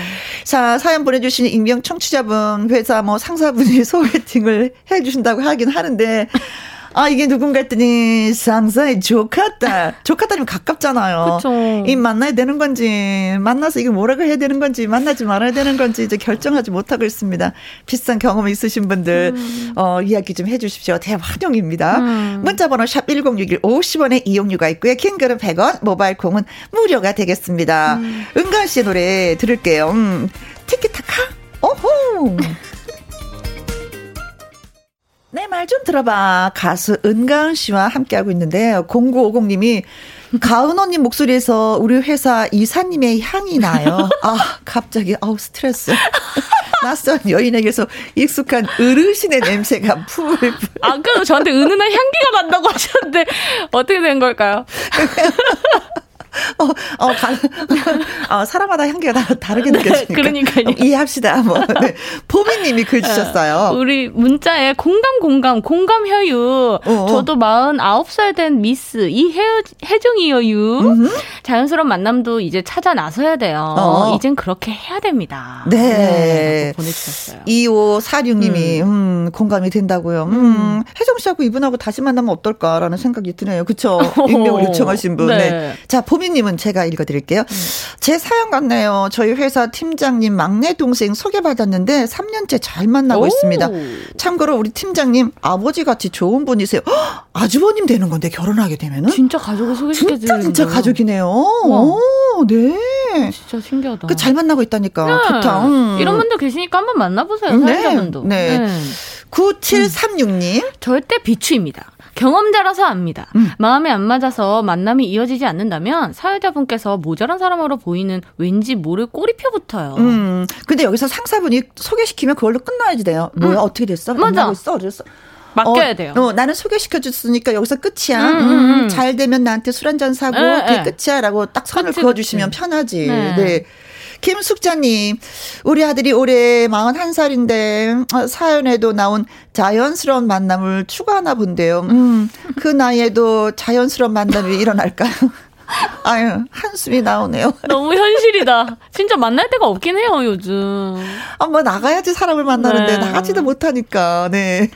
자, 사연 보내주신 익명 청취자분, 회사 뭐 상사분이 소개팅을 해주신다고 하긴 하는데, 아, 이게 누군가 했더니, 상사의 조카딸. 조카딸이면 가깝잖아요. 그쵸. 이 만나야 되는 건지, 만나서 이게 뭐라고 해야 되는 건지, 만나지 말아야 되는 건지, 이제 결정하지 못하고 있습니다. 비슷한 경험이 있으신 분들, 어, 이야기 좀 해주십시오. 대환영입니다. 음. 문자번호 샵 1061, 50원의 이용료가 있고요. 킹글은 100원, 모바일 콩은 무료가 되겠습니다. 음. 은가은 씨 노래 들을게요. 음, 티키타카? 오호! 내 말 좀 들어봐. 가수 은가은 씨와 함께하고 있는데요. 0950님이 가은 언니 목소리에서 우리 회사 이사님의 향이 나요. 아, 갑자기, 아우, 스트레스. 낯선 여인에게서 익숙한 어르신의 냄새가 풀풀. 아까도 저한테 은은한 향기가 난다고 하셨는데 어떻게 된 걸까요? 어, 어, 가, 어, 사람마다 향기가 다, 다르게 느껴지니까. 네, 그러니까요. 어, 이해합시다. 뭐. 네. 보미님이 글 주셨어요. 우리 문자에 공감 공감 공감 혀유. 어. 저도 49살 된 미스 이혜정이여유. 자연스러운 만남도 이제 찾아 나서야 돼요. 어. 이젠 그렇게 해야 됩니다. 네. 라고 보내주셨어요. 2546님이, 음, 공감이 된다고요. 음, 혜정 씨하고 이분하고 다시 만나면 어떨까라는 생각이 드네요. 그쵸? 익명을 요청하신 분. 네. 네. 자, 보미 님은 제가 읽어드릴게요. 제 사연 같네요. 저희 회사 팀장님 막내 동생 소개받았는데 3년째 잘 만나고 오. 있습니다. 참고로 우리 팀장님 아버지 같이 좋은 분이세요. 헉, 아주버님 되는 건데 결혼하게 되면은? 진짜 가족을 소개시켜주는 진짜 진짜. 가족이네요. 오, 네. 진짜 신기하다. 그 잘 만나고 있다니까. 네. 좋다. 음. 이런 분들 계시니까 한번 만나보세요. 네. 사연자분도. 네. 9736님. 절대 비추입니다. 경험자라서 압니다. 음. 마음에 안 맞아서 만남이 이어지지 않는다면 사회자분께서 모자란 사람으로 보이는 왠지 모를 꼬리표 붙어요. 음. 근데 여기서 상사분이 소개시키면 그걸로 끝나야지 돼요. 뭐야, 어떻게 됐어? 맞아. 있어? 어렸어? 맡겨야 어, 돼요. 어, 나는 소개시켜 줬으니까 여기서 끝이야. 음, 음, 음, 음. 잘 되면 나한테 술 한 잔 사고 예, 그게 예. 끝이야. 라고 딱 선을 그치, 그어주시면 그치. 편하지. 네. 네. 김숙자님, 우리 아들이 올해 41살인데, 어, 사연에도 나온 자연스러운 만남을 추구하나 본데요. 음, 그 나이에도 자연스러운 만남이 일어날까요? 아유, 한숨이 나오네요. 너무 현실이다. 진짜 만날 데가 없긴 해요, 요즘. 한번 나가야지 사람을 만나는데 네. 나가지도 못하니까, 네.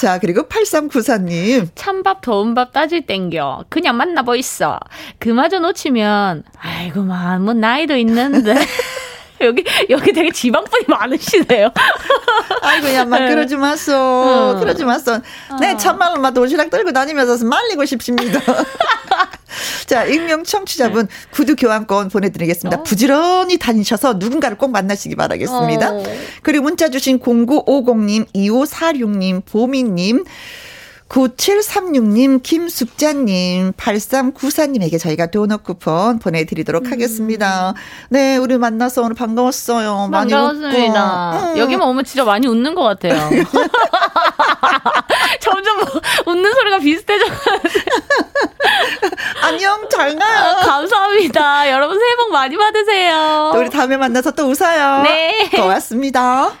자, 그리고 8394님. 찬밥 더운 밥 따질 땡겨. 그냥 만나보 있어. 그마저 놓치면 아이고 만 뭐 나이도 있는데. 여기 여기 되게 지방분이 많으시네요. 아이고, 야, 막, 네. 그러지 마소. 어. 그러지 마소. 네, 참말로 막 도시락 들고 다니면서 말리고 싶습니다. 자, 익명 청취자분 구두 교환권 보내드리겠습니다. 부지런히 다니셔서 누군가를 꼭 만나시기 바라겠습니다. 어. 그리고 문자 주신 0950님, 2546님, 보미님, 9736님, 김숙자님, 8394님에게 저희가 도넛 쿠폰 보내드리도록 음. 하겠습니다. 네, 우리 만나서 오늘 반가웠어요. 반가웠습니다. 음. 여기만 오면 진짜 많이 웃는 것 같아요. 점점 뭐 웃는 소리가 비슷해져. 안녕, 잘 가요. 감사합니다. 여러분 새해 복 많이 받으세요. 또 우리 다음에 만나서 또 웃어요. 네. 고맙습니다.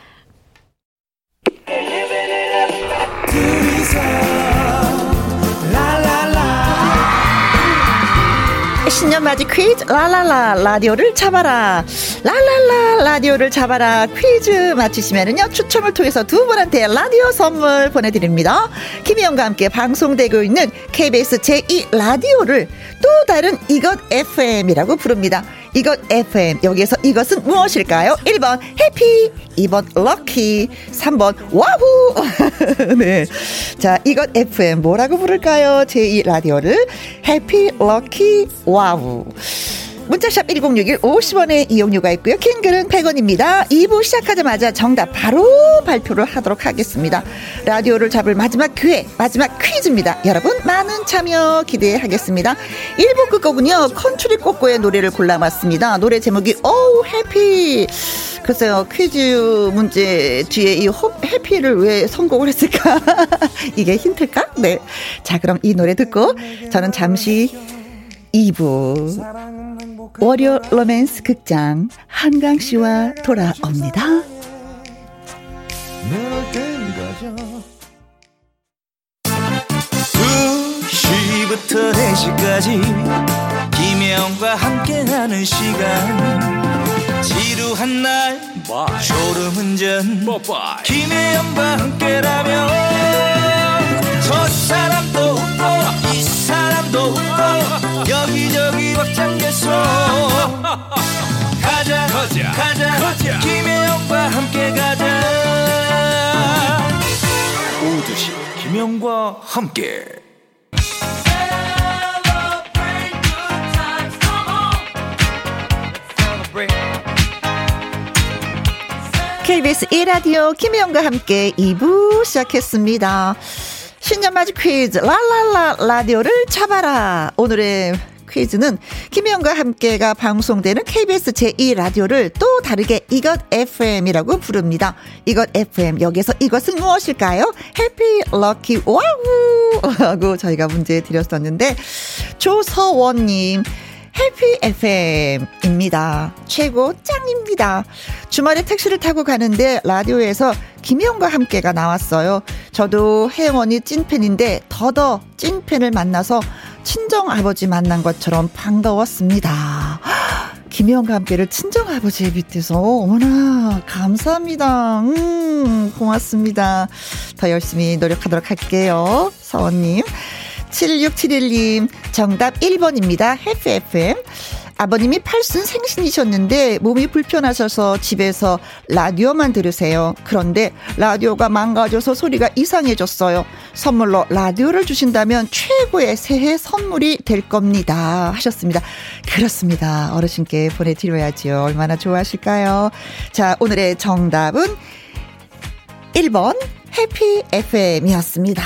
신년 맞이 퀴즈 라라라 라디오를 잡아라. 라라라 라디오를 잡아라. 퀴즈 맞히시면은요 추첨을 통해서 두 분한테 라디오 선물 보내드립니다. 김희영과 함께 방송되고 있는 KBS 제2 라디오를 또 다른 이것 FM이라고 부릅니다 이것 FM 여기에서 이것은 무엇일까요? 1번 happy 2번 lucky 3번 와우 네. 자 이것 FM 뭐라고 부를까요? 제2 라디오를? happy lucky 와우 문자샵 1061 50원의 이용료가 있고요. 긴 글은 100원입니다. 2부 시작하자마자 정답 바로 발표를 하도록 하겠습니다. 라디오를 잡을 마지막 기회, 마지막 퀴즈입니다. 여러분 많은 참여 기대하겠습니다. 1부 끝곡은요. 컨츄리 꼬꼬의 노래를 골라봤습니다. 노래 제목이 Oh Happy. 글쎄요 퀴즈 문제 뒤에 이 호, 해피를 왜 선곡을 했을까? 이게 힌트일까? 네. 자 그럼 이 노래 듣고 저는 잠시 2부 월요 로맨스 극장 한강 씨와 돌아옵니다. 부터 4시까지 김혜영과 함께하는 시간. 지루한 날 졸음운전. 김혜영과 함께라면 저 사람도 웃고 이 사람도 웃고 여기저기 벅장개소. 가자 가자 가자. 김혜영과 함께 가자. 오두시 김혜영과 함께. KBS 1라디오 김혜영과 함께 2부 시작했습니다. 신년 맞이 퀴즈 랄랄라 라디오를 잡아라. 오늘의 퀴즈는 김혜영과 함께가 방송되는 KBS 제2라디오를 또 다르게 이것 FM이라고 부릅니다. 이것 FM 여기서 이것은 무엇일까요? happy lucky wow 하고 저희가 문제 드렸었는데 조서원님 해피 FM입니다. 최고 짱입니다. 주말에 택시를 타고 가는데 라디오에서 김혜영과 함께가 나왔어요. 저도 언니 찐팬인데 더더 찐팬을 만나서 친정 아버지 만난 것처럼 반가웠습니다. 김혜영과 함께를 친정 아버지 밑에서 어머나 감사합니다. 음 고맙습니다. 더 열심히 노력하도록 할게요. 서원님. 7671님, 정답 1번입니다. 해피 FM. 아버님이 팔순 생신이셨는데 몸이 불편하셔서 집에서 라디오만 들으세요. 그런데 라디오가 망가져서 소리가 이상해졌어요. 선물로 라디오를 주신다면 최고의 새해 선물이 될 겁니다. 하셨습니다. 그렇습니다. 어르신께 보내드려야지요. 얼마나 좋아하실까요? 자, 오늘의 정답은 1번 해피 FM이었습니다.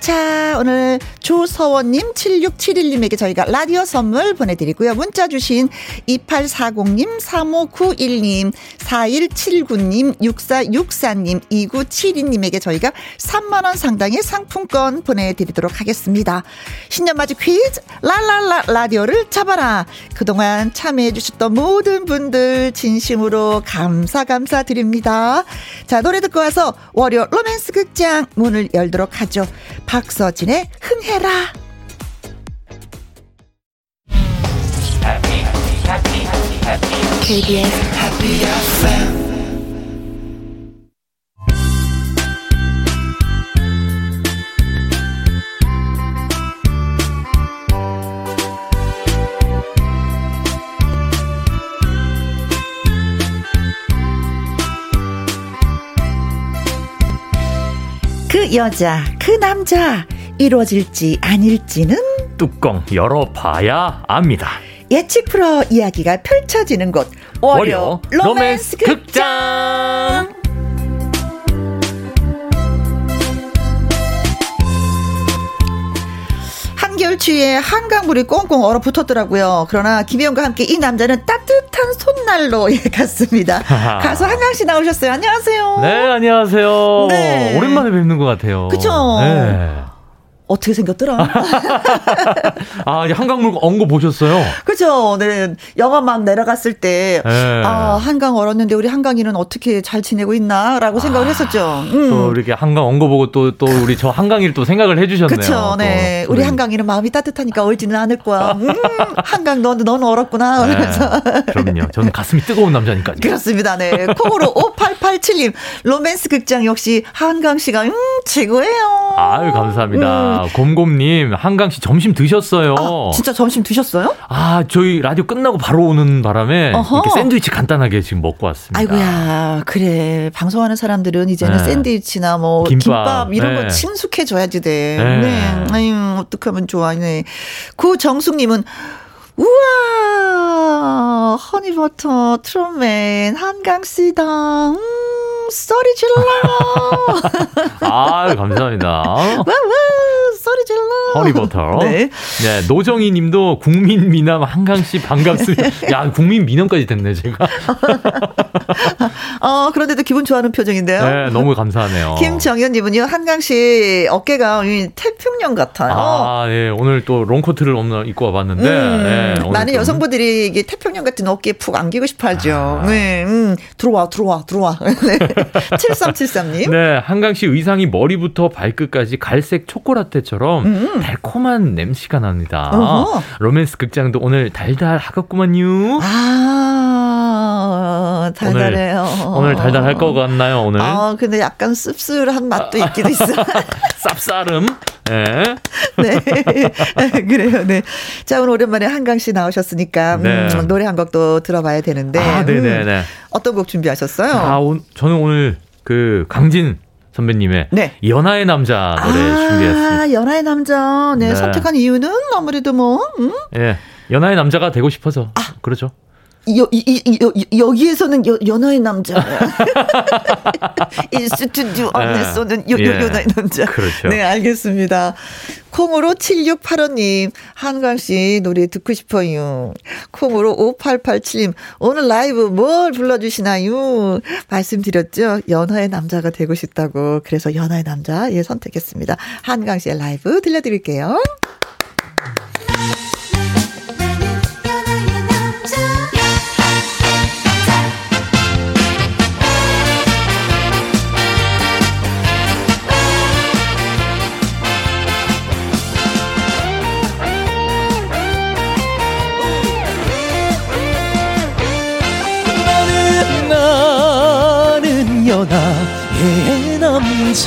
자, 오늘 조서원님, 7671님에게 저희가 라디오 선물 보내드리고요. 문자 주신 2840님, 3591님, 4179님, 6464님, 2972님에게 저희가 3만원 상당의 상품권 보내드리도록 하겠습니다. 신년맞이 퀴즈, 랄랄라 라디오를 잡아라. 그동안 참여해주셨던 모든 분들 진심으로 감사, 감사드립니다. 자, 노래 듣고 와서 월요 로맨스 극장 문을 열도록 하죠. 박서진의 흥해라. KBS Happy FM 그 여자, 그 남자 이루어질지 아닐지는 뚜껑 열어봐야 압니다. 예측 프로 이야기가 펼쳐지는 곳 월요 로맨스 극장. 이열치에 한강물이 꽁꽁 얼어붙었더라고요. 그러나 김혜영과 함께 이 남자는 따뜻한 손난로 예, 갔습니다. 가수 한강 씨 나오셨어요. 안녕하세요. 네, 안녕하세요. 네. 오랜만에 뵙는 것 같아요. 그쵸? 네. 어떻게 생겼더라? 아, 이제 한강물 엉거 보셨어요? 그죠? 네. 영화 막 내려갔을 때, 네. 아, 한강 얼었는데 우리 한강이는 어떻게 잘 지내고 있나? 라고 생각을 했었죠. 음. 또 이렇게 한강 엉거 보고 또, 또 우리 저 한강일 또 생각을 해주셨네요. 그쵸, 네. 또. 우리 한강이는 마음이 따뜻하니까 얼지는 않을 거야. 음, 한강 넌, 넌 얼었구나. 네. 그래서. 그럼요. 저는 가슴이 뜨거운 남자니까요. 그렇습니다. 네. 콩으로 5887님. 로맨스 극장 역시 한강 씨가, 음, 최고예요. 아유, 감사합니다. 곰곰님, 한강 씨 점심 드셨어요. 아, 진짜 점심 드셨어요? 아, 저희 라디오 끝나고 바로 오는 바람에 어허. 이렇게 샌드위치 간단하게 지금 먹고 왔습니다. 아이고야, 그래. 방송하는 사람들은 이제는 네. 샌드위치나 뭐 김밥, 김밥, 이런 네. 거 친숙해져야지 돼. 네. 네. 아유, 어떡하면 좋아. 네. 구정숙님은 우와, honey butter, 트롯맨, 한강씨다. 음, 소리 질러. 아유, 감사합니다. 소리 질러. honey butter. 네. 네, 노정희 님도 국민 미남 한강 씨 반갑습니다. 야, 국민 미남까지 됐네, 제가. 어, 그런데도 기분 좋아하는 표정인데요. 네, 너무 감사하네요. 김정현 님은요, 한강 씨 어깨가 이 태평양 같아요. 아, 네, 오늘 또 롱코트를 오늘 입고 와봤는데. 음, 네, 많은 좀- 여성분들이 이게 태평양 같은 어깨에 푹 안기고 싶어 하죠. 아. 네, 음, 들어와, 들어와, 들어와. 네. 7373님. 네, 한강 씨 의상이 머리부터 발끝까지 갈색 초코라떼처럼 달콤한 냄새가 납니다. 음. 어허. 로맨스 극장도 오늘 달달하겠구만요. 아, 달달해요. 오늘 달달할 것 같나요, 오늘? 아, 근데 약간 씁쓸한 맛도 있기도 있어요. 쌉싸름. 네. 네. 그래요, 네. 자, 오늘 오랜만에 한강 씨 나오셨으니까, 음, 네. 노래 한곡또 들어봐야 되는데. 아, 네네네. 음, 어떤 곡 준비하셨어요? 아, 오, 저는 오늘 그 강진 선배님의 네. 연하의 남자 노래 준비했습니다. 아, 연하의 남자. 네, 네. 선택한 이유는 아무래도 뭐, 음? 예. 연하의 남자가 되고 싶어서. 그렇죠. 여, 이, 이, 여, 여기에서는 여, 연하의 남자. 이 스튜디오 안에서는 여, 여, 예. 연하의 남자. 그렇죠. 네, 알겠습니다. 콩으로 7685님, 한강 씨 노래 듣고 싶어요. 콩으로 5887님, 오늘 라이브 뭘 불러주시나요? 말씀드렸죠? 연하의 남자가 되고 싶다고. 그래서 연하의 남자, 예, 선택했습니다. 한강 씨의 라이브 들려드릴게요.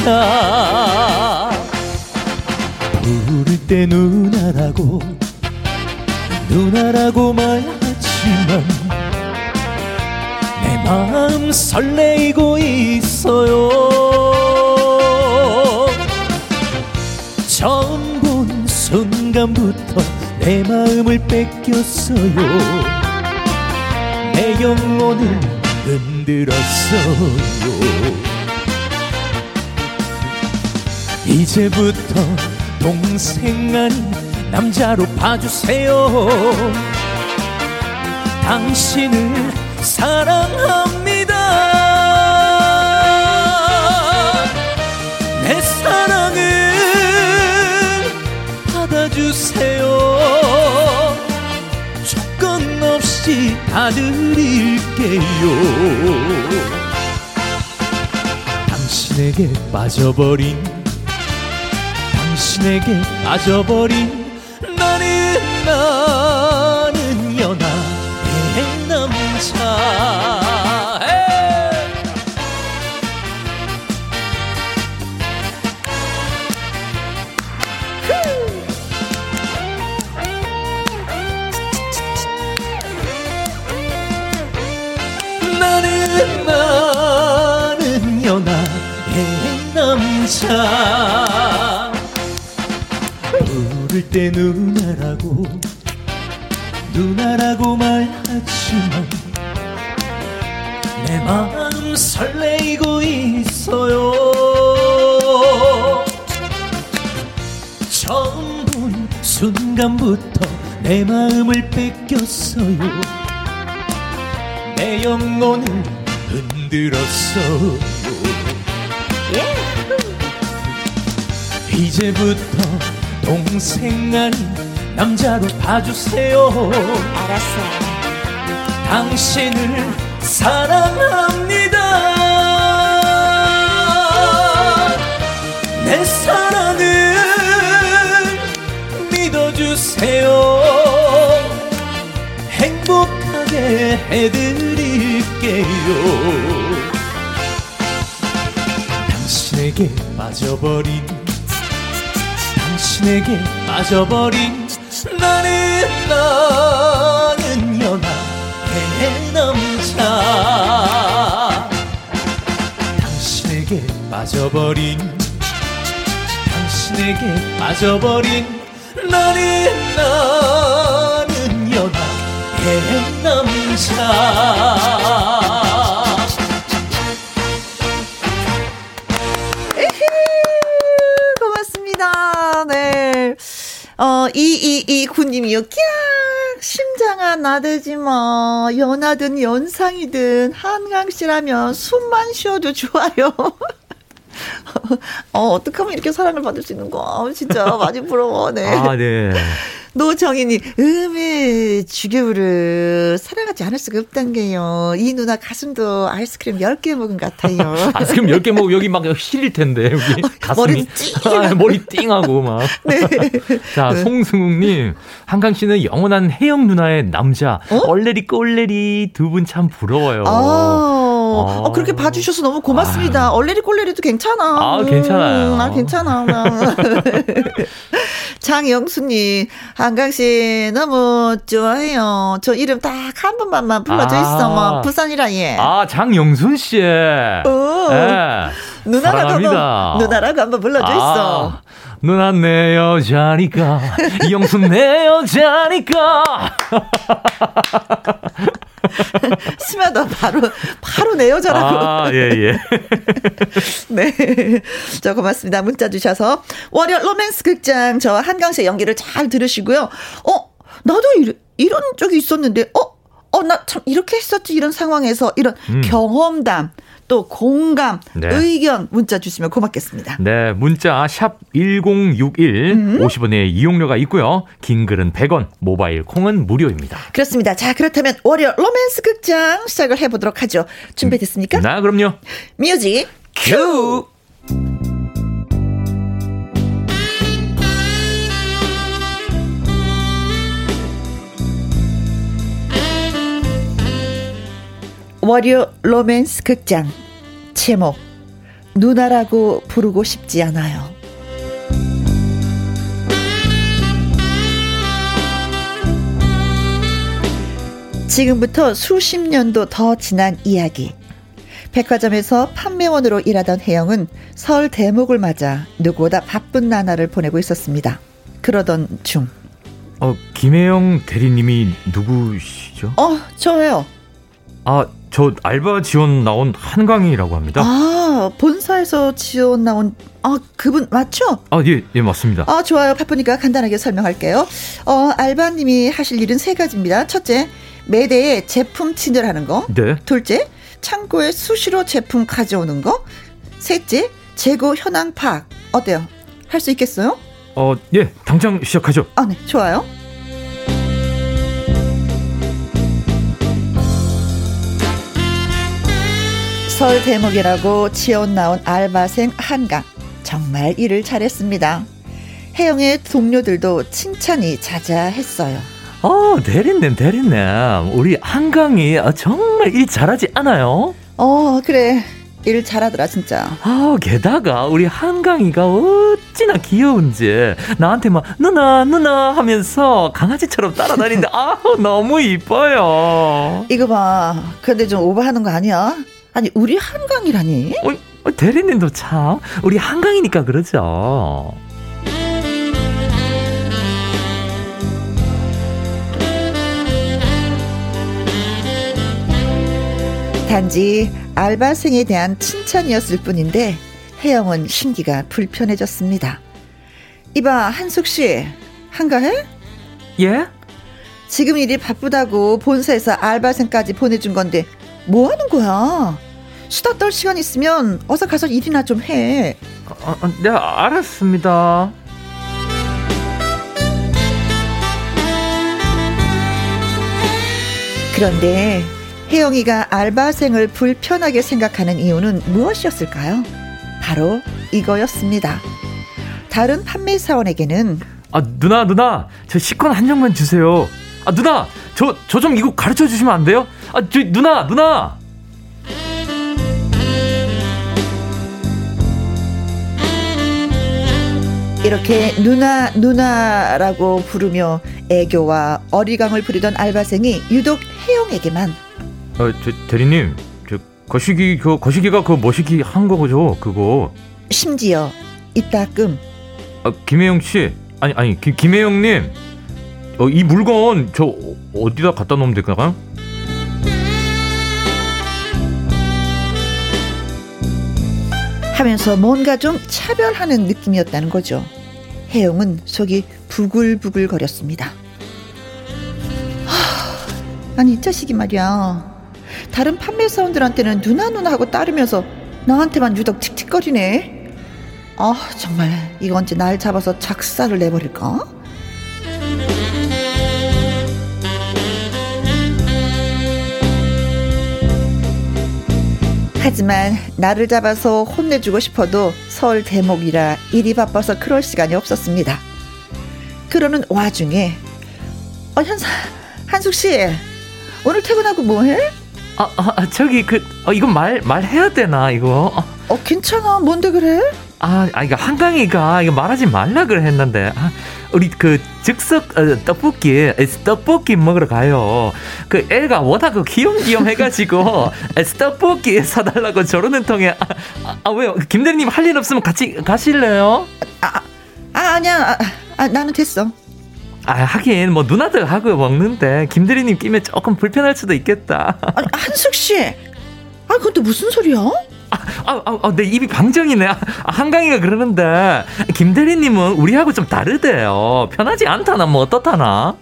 남자 부를 때 누나라고 누나라고 말하지만 내 마음 설레이고 있어요. 처음 본 순간부터 내 마음을 뺏겼어요. 내 영혼을 흔들었어요 이제부터 동생 아닌 남자로 봐주세요. 당신을 사랑합니다. 내 사랑을 받아주세요. 조건 없이 다 드릴게요. 당신에게 빠져버린 당신에게 빠져버린 나는 나는 연하의 남자 에이! 나는 나는 연하의 남자 부를 때 누나라고 누나라고 말하지만 내 마음 설레이고 있어요. 처음 본 순간부터 내 마음을 뺏겼어요. 내 영혼을 흔들었어요. 이제부터 동생 아닌 남자로 봐주세요. 알았어. 당신을 사랑합니다. 내 사랑을 믿어주세요. 행복하게 해드릴게요. 당신에게 빠져버린 당신에게 빠져버린 나는 나는 연하의 남자 당신에게 빠져버린 당신에게 빠져버린 나는 나는 연하의 남자 어, 2229님이요. 캬! 심장아, 나대지 마. 연하든 연상이든 한강씨라면 숨만 쉬어도 좋아요. 어, 어떻게 하면 이렇게 사랑을 받을 수 있는 거야. 진짜 많이 부러워. 네. 아, 네. 노정희님, 음에 주교를 사랑하지 않을 수가 없단 게요. 이 누나 가슴도 아이스크림 10개 먹은 것 같아요. 아이스크림 10개 먹으면 여기 막 힐릴 텐데, 여기. 가슴이. 머리 찡! 아, 머리 띵하고 막. 네. 자, 네. 송승욱 님. 한강 씨는 영원한 혜영 누나의 남자. 얼레리 꼴레리 두 분 참 부러워요. 아, 아. 어, 그렇게 봐주셔서 너무 고맙습니다. 얼레리 꼴레리도 괜찮아. 아, 괜찮아요. 음, 아, 괜찮아. 장영수님, 한강씨 너무 좋아해요. 저 이름 딱 한 번만만 불러줘 있어. 아. 뭐, 부산이라 예. 아, 장영순 씨. 어. 예. 누나라고. 한번, 누나라고 한번 불러줘 있어. 아, 누나 내 여자니까 이영순 내 여자니까 심하다. 바로, 바로 내 여자라고. 아 예 예 네. 저 고맙습니다. 문자 주셔서. 월요 로맨스 극장 저 한강 씨 연기를 잘 들으시고요. 어, 나도 이런, 이런 적이 있었는데, 어, 어, 나 참 이렇게 했었지. 이런 상황에서 이런 음. 경험담, 또 공감, 네. 의견 문자 주시면 고맙겠습니다. 네 문자 샵 1061 50원의 이용료가 있고요 긴 글은 100원 모바일 콩은 무료입니다 그렇습니다. 자, 그렇다면 월요 로맨스 극장 시작을 해보도록 하죠. 준비됐습니까? 나 그럼요 뮤직 큐 월요 로맨스 극장 제목 누나라고 부르고 싶지 않아요. 지금부터 수십 년도 더 지난 이야기. 백화점에서 판매원으로 일하던 혜영은 설 대목을 맞아 누구보다 바쁜 나날을 보내고 있었습니다. 그러던 중, 어, 김혜영 대리님이 누구시죠? 어, 저예요. 아, 저 알바 지원 나온 한강이라고 합니다. 아, 본사에서 지원 나온, 아, 그분 맞죠? 아, 예, 예, 맞습니다. 아, 좋아요. 바쁘니까 간단하게 설명할게요. 어, 알바님이 하실 일은 세 가지입니다. 첫째, 매대에 제품 친절하는 거. 네. 둘째, 창고에 수시로 제품 가져오는 거. 셋째, 재고 현황 파악. 어때요? 할 수 있겠어요? 어, 예, 당장 시작하죠. 아, 네. 좋아요. 설 대목이라고 지원 나온 알바생 한강. 정말 일을 잘했습니다. 혜영의 동료들도 칭찬이 자자했어요. 어, 대리님, 대리님. 우리 한강이 아, 정말 일 잘하지 않아요? 어, 그래. 일 잘하더라, 진짜. 아, 게다가 우리 한강이가 어찌나 귀여운지 나한테 막 누나 누나 하면서 강아지처럼 따라다니는데 아 너무 이뻐요. 이거 봐. 근데 좀 오버하는 거 아니야? 아니, 우리 한강이라니? 어, 어, 대리님도 참 우리 한강이니까 그러죠. 단지 알바생에 대한 칭찬이었을 뿐인데 혜영은 심기가 불편해졌습니다. 이봐 한숙 씨, 한가해? 예? 지금 일이 바쁘다고 본사에서 알바생까지 보내준 건데 뭐 하는 거야? 수다 떨 시간 있으면 어서 가서 일이나 좀 해. 어, 어, 네 알았습니다. 그런데 혜영이가 알바생을 불편하게 생각하는 이유는 무엇이었을까요? 바로 이거였습니다. 다른 판매사원에게는 아 누나 누나 저 식권 한 장만 주세요. 아 누나 저 저 좀 이거 가르쳐 주시면 안 돼요? 아 저 누나 누나. 이렇게 누나 누나라고 부르며 애교와 어리광을 부리던 알바생이 유독 혜영에게만 아, 저 대리님, 저 거시기 그 거시기가 그 머시기 한 거죠, 그거. 심지어 이따끔 아, 김혜영 씨, 아니 아니 김 김혜영님, 어, 이 물건 저 어디다 갖다 놓으면 될까요? 하면서 뭔가 좀 차별하는 느낌이었다는 거죠. 혜영은 속이 부글부글 거렸습니다. 하, 아니 이 자식이 말이야. 다른 판매사원들한테는 누나 누나 하고 따르면서 나한테만 유독 틱틱거리네. 아 정말 이거 언제 날 잡아서 작사를 내버릴까? 하지만 나를 잡아서 혼내주고 싶어도 서울 대목이라 일이 바빠서 그럴 시간이 없었습니다. 그러는 와중에 어 현사 한숙 씨 오늘 퇴근하고 뭐해? 아, 아 아, 저기 그 어, 이건 말 말해야 되나 이거? 어, 어 괜찮아 뭔데 그래? 아, 아 이거 한강이가 이거 말하지 말라 그래 했는데 아, 우리 그 즉석 어, 떡볶이 떡볶이 먹으러 가요. 그 애가 워낙 그 귀염귀염 해가지고 떡볶이 사달라고 저러는 통에 아, 아, 아 왜요? 김 대리님 할 일 없으면 같이 가실래요? 아 아니야 아, 아, 나는 됐어. 아 하긴 뭐 누나들 하고 먹는데 김 대리님 끼면 조금 불편할 수도 있겠다. 아니 한숙 씨, 아 그건 또 무슨 소리야? 아, 아, 아, 아, 내 입이 방정이네. 아, 한강이가 그러는데 김 대리님은 우리하고 좀 다르대요. 편하지 않다나 뭐 어떻다나?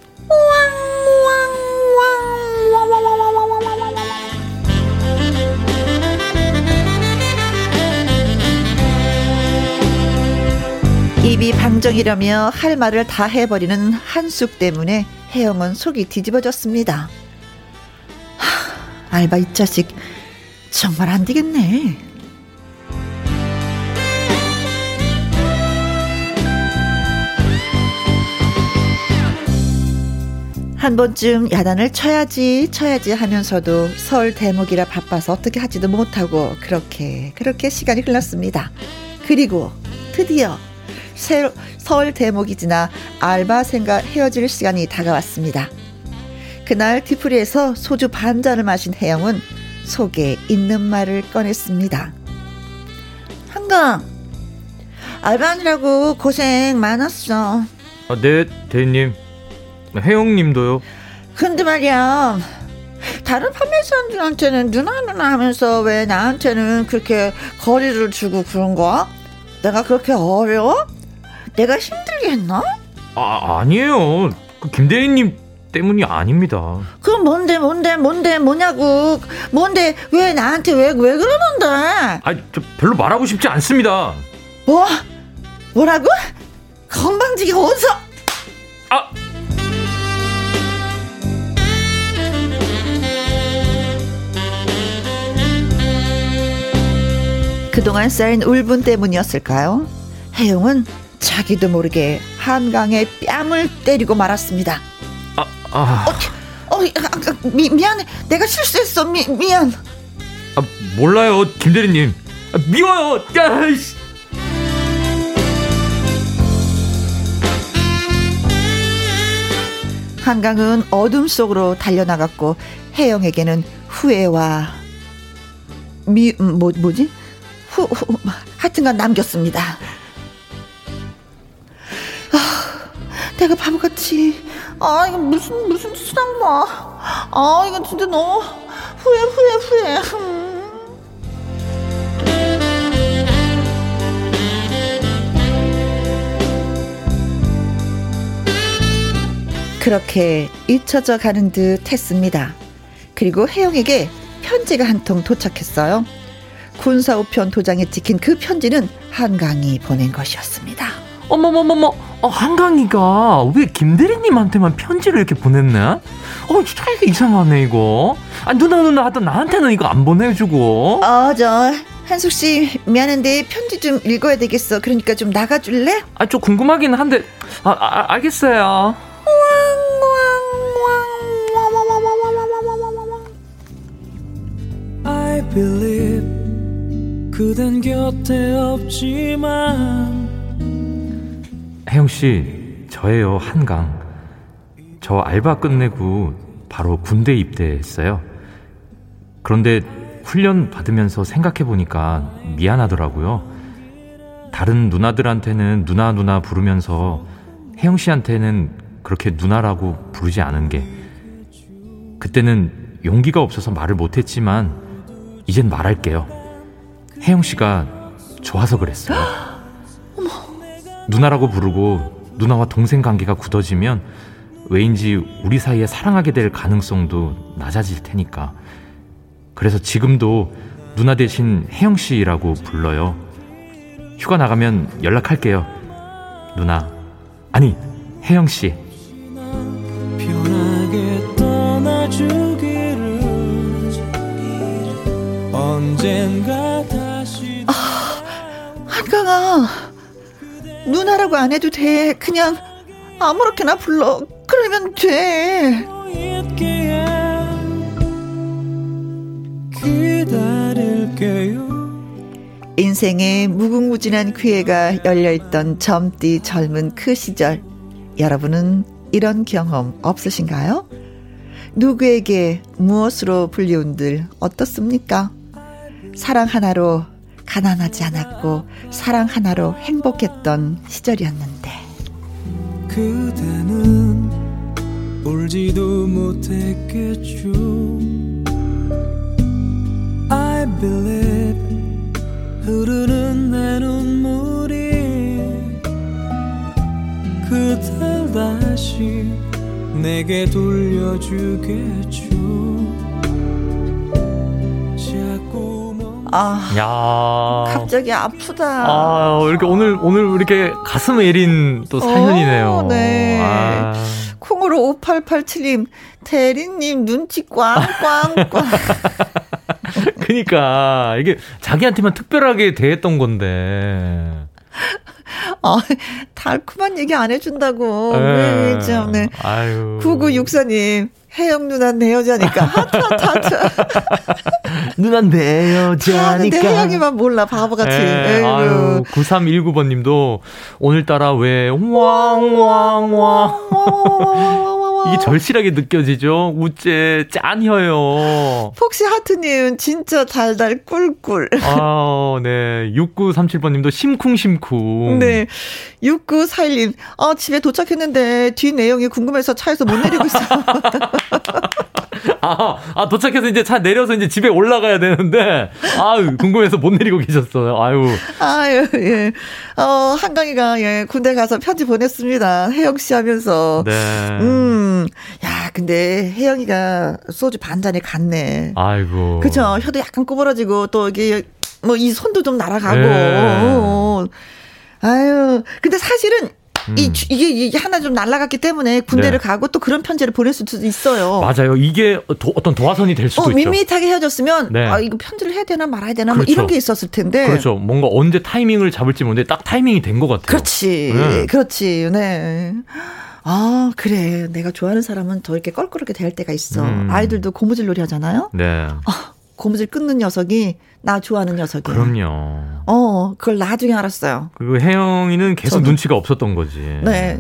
입이 방정이라며 할 말을 다 해버리는 한숙 때문에 혜영은 속이 뒤집어졌습니다. 하, 알바 이 자식 정말 안 되겠네. 한 번쯤 야단을 쳐야지 쳐야지 하면서도 서울 대목이라 바빠서 어떻게 하지도 못하고 그렇게 그렇게 시간이 흘렀습니다. 그리고 드디어 새- 서울 대목이 지나 알바생과 헤어질 시간이 다가왔습니다. 그날 뒤풀이에서 소주 반 잔을 마신 혜영은 속에 있는 말을 꺼냈습니다. 한강 알바하느라고 고생 많았어. 아, 네 대리님. 혜영님도요. 근데 말이야 다른 판매사들한테는 누나 누나 하면서 왜 나한테는 그렇게 거리를 주고 그런 거야? 내가 그렇게 어려워? 내가 힘들게 했나? 아 아니에요. 그 김 대리님 때문이 아닙니다. 그럼 뭔데 뭔데 뭔데 뭐냐고 뭔데 왜 나한테 왜 왜 그러는데 아, 저 별로 말하고 싶지 않습니다. 뭐 뭐라고 건방지게 어디서 아, 그동안 쌓인 울분 때문이었을까요? 혜영은 자기도 모르게 한강에 뺨을 때리고 말았습니다. 아, 아, 어, 아, 아, 미, 미안해. 내가 실수했어. 미, 미안. 아 몰라요, 김 대리님. 아, 미워요. 야, 이씨. 한강은 어둠 속으로 달려나갔고 혜영에게는 후회와 미, 음, 뭐, 뭐지? 후, 후, 하여튼간 남겼습니다. 아, 내가 바보같이. 아, 이거 무슨, 무슨 짓을 한 거야. 아, 이거 진짜 너무 후회, 후회, 후회. 음. 그렇게 잊혀져 가는 듯 했습니다. 그리고 혜영에게 편지가 한 통 도착했어요. 군사우편 도장에 찍힌 그 편지는 한강이 보낸 것이었습니다. 어머머머머, 어, 한강이가 왜 김대리님한테만 편지를 이렇게 보냈네? 어, 진짜 이게 이상하네, 이거. 아, 누나, 누나 하던 나한테는 이거 안 보내주고. 어, 저 한숙 씨 미안한데 편지 좀 읽어야 되겠어. 그러니까 좀 나가줄래? 아, 좀 궁금하긴 한데, 아, 아 알겠어요. I believe 그댄 곁에 없지만 혜영 씨, 저예요, 한강. 저 알바 끝내고 바로 군대 입대했어요. 그런데 훈련 받으면서 생각해 보니까 미안하더라고요. 다른 누나들한테는 누나 누나 부르면서 혜영 씨한테는 그렇게 누나라고 부르지 않은 게 그때는 용기가 없어서 말을 못했지만 이젠 말할게요. 혜영 씨가 좋아서 그랬어요. 누나라고 부르고 누나와 동생 관계가 굳어지면 왜인지 우리 사이에 사랑하게 될 가능성도 낮아질 테니까. 그래서 지금도 누나 대신 혜영 씨라고 불러요. 휴가 나가면 연락할게요. 누나. 아니, 혜영 씨. 편하게 떠나주기를 언젠가 다시 한강아 누나라고 안 해도 돼. 그냥 아무렇게나 불러. 그러면 돼. 인생의 무궁무진한 기회가 열려있던 젊디 젊은 그 시절 여러분은 이런 경험 없으신가요? 누구에게 무엇으로 불리운들 어떻습니까? 사랑 하나로 가난하지 않았고 사랑 하나로 행복했던 시절이었는데. 그대는 울지도 못했겠죠. I believe 흐르는 내 눈물이 그댈 다시 내게 돌려주겠죠 아 야. 갑자기 아프다 아, 이렇게 오늘 오늘 이렇게 가슴 애린 또 사연이네요. 어, 네. 아, 콩으로 5887님 대리님 눈치 꽝꽝꽝 그러니까 이게 자기한테만 특별하게 대했던 건데. 어, 달콤한 얘기 안 해준다고. 예. 왜, 참, 네. 아유. 9964님, 혜영 누나 내 여자니까. 하트, 하트, 하트. 누난 내 여자니까. 혜영이만 몰라, 바보같이. 예, 에이구. 아유, 9319번님도 오늘따라 왜 왕왕왕 이게 절실하게 느껴지죠. 우째 짠혀요. 폭시 하트님, 진짜 달달 꿀꿀. 아, 네. 6937번님도 심쿵심쿵. 네. 6941님, 아, 집에 도착했는데 뒤 내용이 궁금해서 차에서 못 내리고 있어. 아, 아, 도착해서 이제 차 내려서 이제 집에 올라가야 되는데, 아유, 궁금해서 못 내리고 계셨어요. 아유. 아유, 예. 어, 한강이가, 예, 군대 가서 편지 보냈습니다. 혜영 씨 하면서. 네. 음, 야, 근데 혜영이가 소주 반 잔에 갔네. 아이고. 그쵸. 혀도 약간 구부러지고, 또 이게, 뭐, 이 손도 좀 날아가고. 네. 어, 아유, 근데 사실은, 이, 음. 주- 이게, 이게 하나 좀 날아갔기 때문에 군대를 네. 가고 또 그런 편지를 보낼 수도 있어요. 맞아요. 이게 도, 어떤 도화선이 될 수도 어, 있죠. 밋밋하게 헤어졌으면, 네. 아, 이거 편지를 해야 되나 말아야 되나, 뭐 그렇죠. 이런 게 있었을 텐데. 그렇죠. 뭔가 언제 타이밍을 잡을지 모르는데 딱 타이밍이 된 것 같아요. 그렇지. 네. 그렇지. 네. 아, 그래. 내가 좋아하는 사람은 더 이렇게 껄끄럽게 대할 때가 있어. 음. 아이들도 고무줄 놀이 하잖아요? 네. 고무줄 끊는 녀석이 나 좋아하는 녀석이야. 그럼요. 어, 그걸 나중에 알았어요. 그리고 혜영이는 계속 저도. 눈치가 없었던 거지. 네.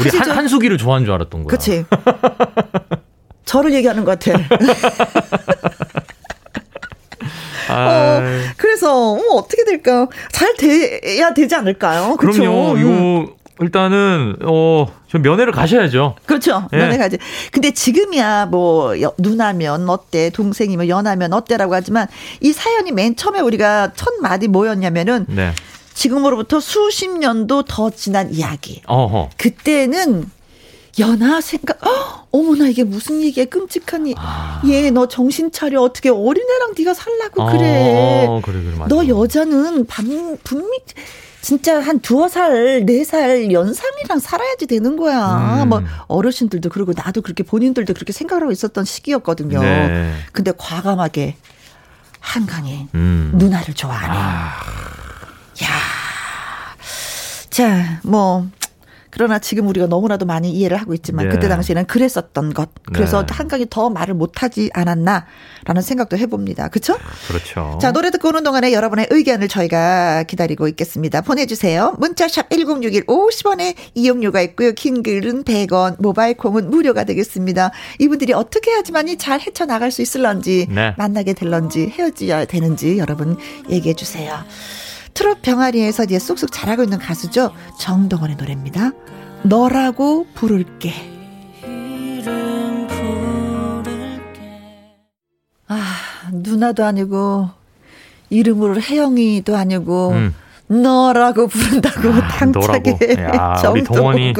우리 한, 저- 한수기를 좋아하는 줄 알았던 거야. 그치. 저를 얘기하는 것 같아. 아, 그래서, 어, 어떻게 될까? 잘 돼야 되지 않을까요? 그쵸? 그럼요. 음. 요 일단은 어, 좀 면회를 가셔야죠. 그렇죠. 예. 면회 가지. 근데 지금이야 뭐 여- 누나면 어때, 동생이면 연하면 어때라고 하지만 이 사연이 맨 처음에 우리가 첫 마디 뭐였냐면은 네. 지금으로부터 수십 년도 더 지난 이야기. 어허. 그때는 연하 생각, 헉, 어머나 이게 무슨 얘기야 끔찍하니. 아. 얘너 정신 차려 어떻게 어린애랑 네가 살라고 그래. 어, 그래, 그래, 맞아. 너 여자는 반, 분명 진짜 한 두어 살, 네 살 연상이랑 살아야지 되는 거야. 음. 뭐 어르신들도 그러고 나도 그렇게 본인들도 그렇게 생각을 하고 있었던 시기였거든요. 네. 근데 과감하게 한강에 음. 누나를 좋아하네. 아, 야. 자, 뭐 그러나 지금 우리가 너무나도 많이 이해를 하고 있지만 네. 그때 당시에는 그랬었던 것. 그래서 네. 한강이 더 말을 못하지 않았나라는 생각도 해봅니다. 그렇죠? 그렇죠. 자, 노래 듣고 오는 동안에 여러분의 의견을 저희가 기다리고 있겠습니다. 보내주세요. 문자샵 1061 50원에 이용료가 있고요. 킹글은 100원, 모바일 콩은 무료가 되겠습니다. 이분들이 어떻게 해야지만이 잘 헤쳐나갈 수 있을런지, 네. 만나게 될런지, 헤어져야 되는지 여러분 얘기해 주세요. 트롯 병아리에서 이제 쑥쑥 잘하고 있는 가수죠. 정동원의 노래입니다. 너라고 부를게. 아, 누나도 아니고, 이름으로 혜영이도 아니고, 음. 너라고 부른다고 아, 당차게 너라고. 야, 우리 동원이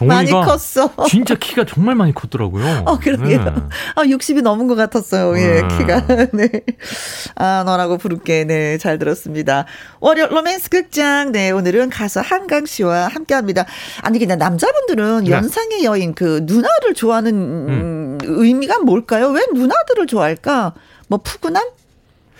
많이 컸어. 진짜 키가 정말 많이 컸더라고요. 어, 그러게요. 네. 아, 60이 넘은 것 같았어요. 예, 음. 키가. 네. 아, 너라고 부를게. 네, 잘 들었습니다. 월요 로맨스 극장. 네, 오늘은 가수 한강 씨와 함께 합니다. 아니, 그냥 남자분들은 네. 연상의 여인 그 누나를 좋아하는 음, 의미가 뭘까요? 왜 누나들을 좋아할까? 뭐 푸근함?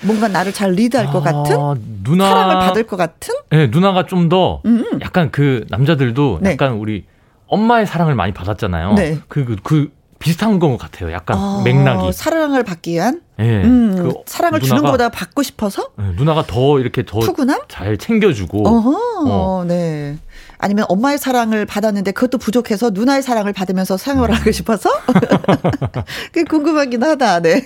뭔가 나를 잘 리드할 것 같은? 아, 누나 사랑을 받을 것 같은? 네, 누나가 좀더 음. 약간 그 남자들도 네. 약간 우리 엄마의 사랑을 많이 받았잖아요. 네. 그, 그, 그 비슷한 것 같아요. 약간 어, 맥락이. 사랑을 받기 위한? 예. 음, 그 사랑을 주는 누나가, 것보다 받고 싶어서? 네, 누나가 더 이렇게 더 푸근함? 잘 챙겨주고. 어허, 어. 네. 아니면 엄마의 사랑을 받았는데 그것도 부족해서 누나의 사랑을 받으면서 생활을 하고 싶어서? 그게 궁금하긴 하다, 네.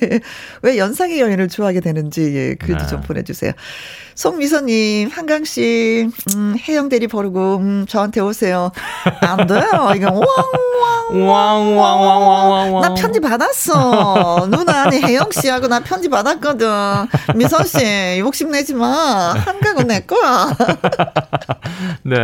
왜 연상의 여인을 좋아하게 되는지, 예, 글도 네. 좀 보내주세요. 송미선님, 한강 씨, 음, 혜영 대리 버리고, 음, 저한테 오세요. 안 돼요. 이거 왕왕. 왕왕왕왕왕왕. 나 편지 받았어. 누나, 아니, 혜영씨 하고 나 편지 받았거든. 미선 씨, 욕심내지 마. 한강은 내 거야. 네.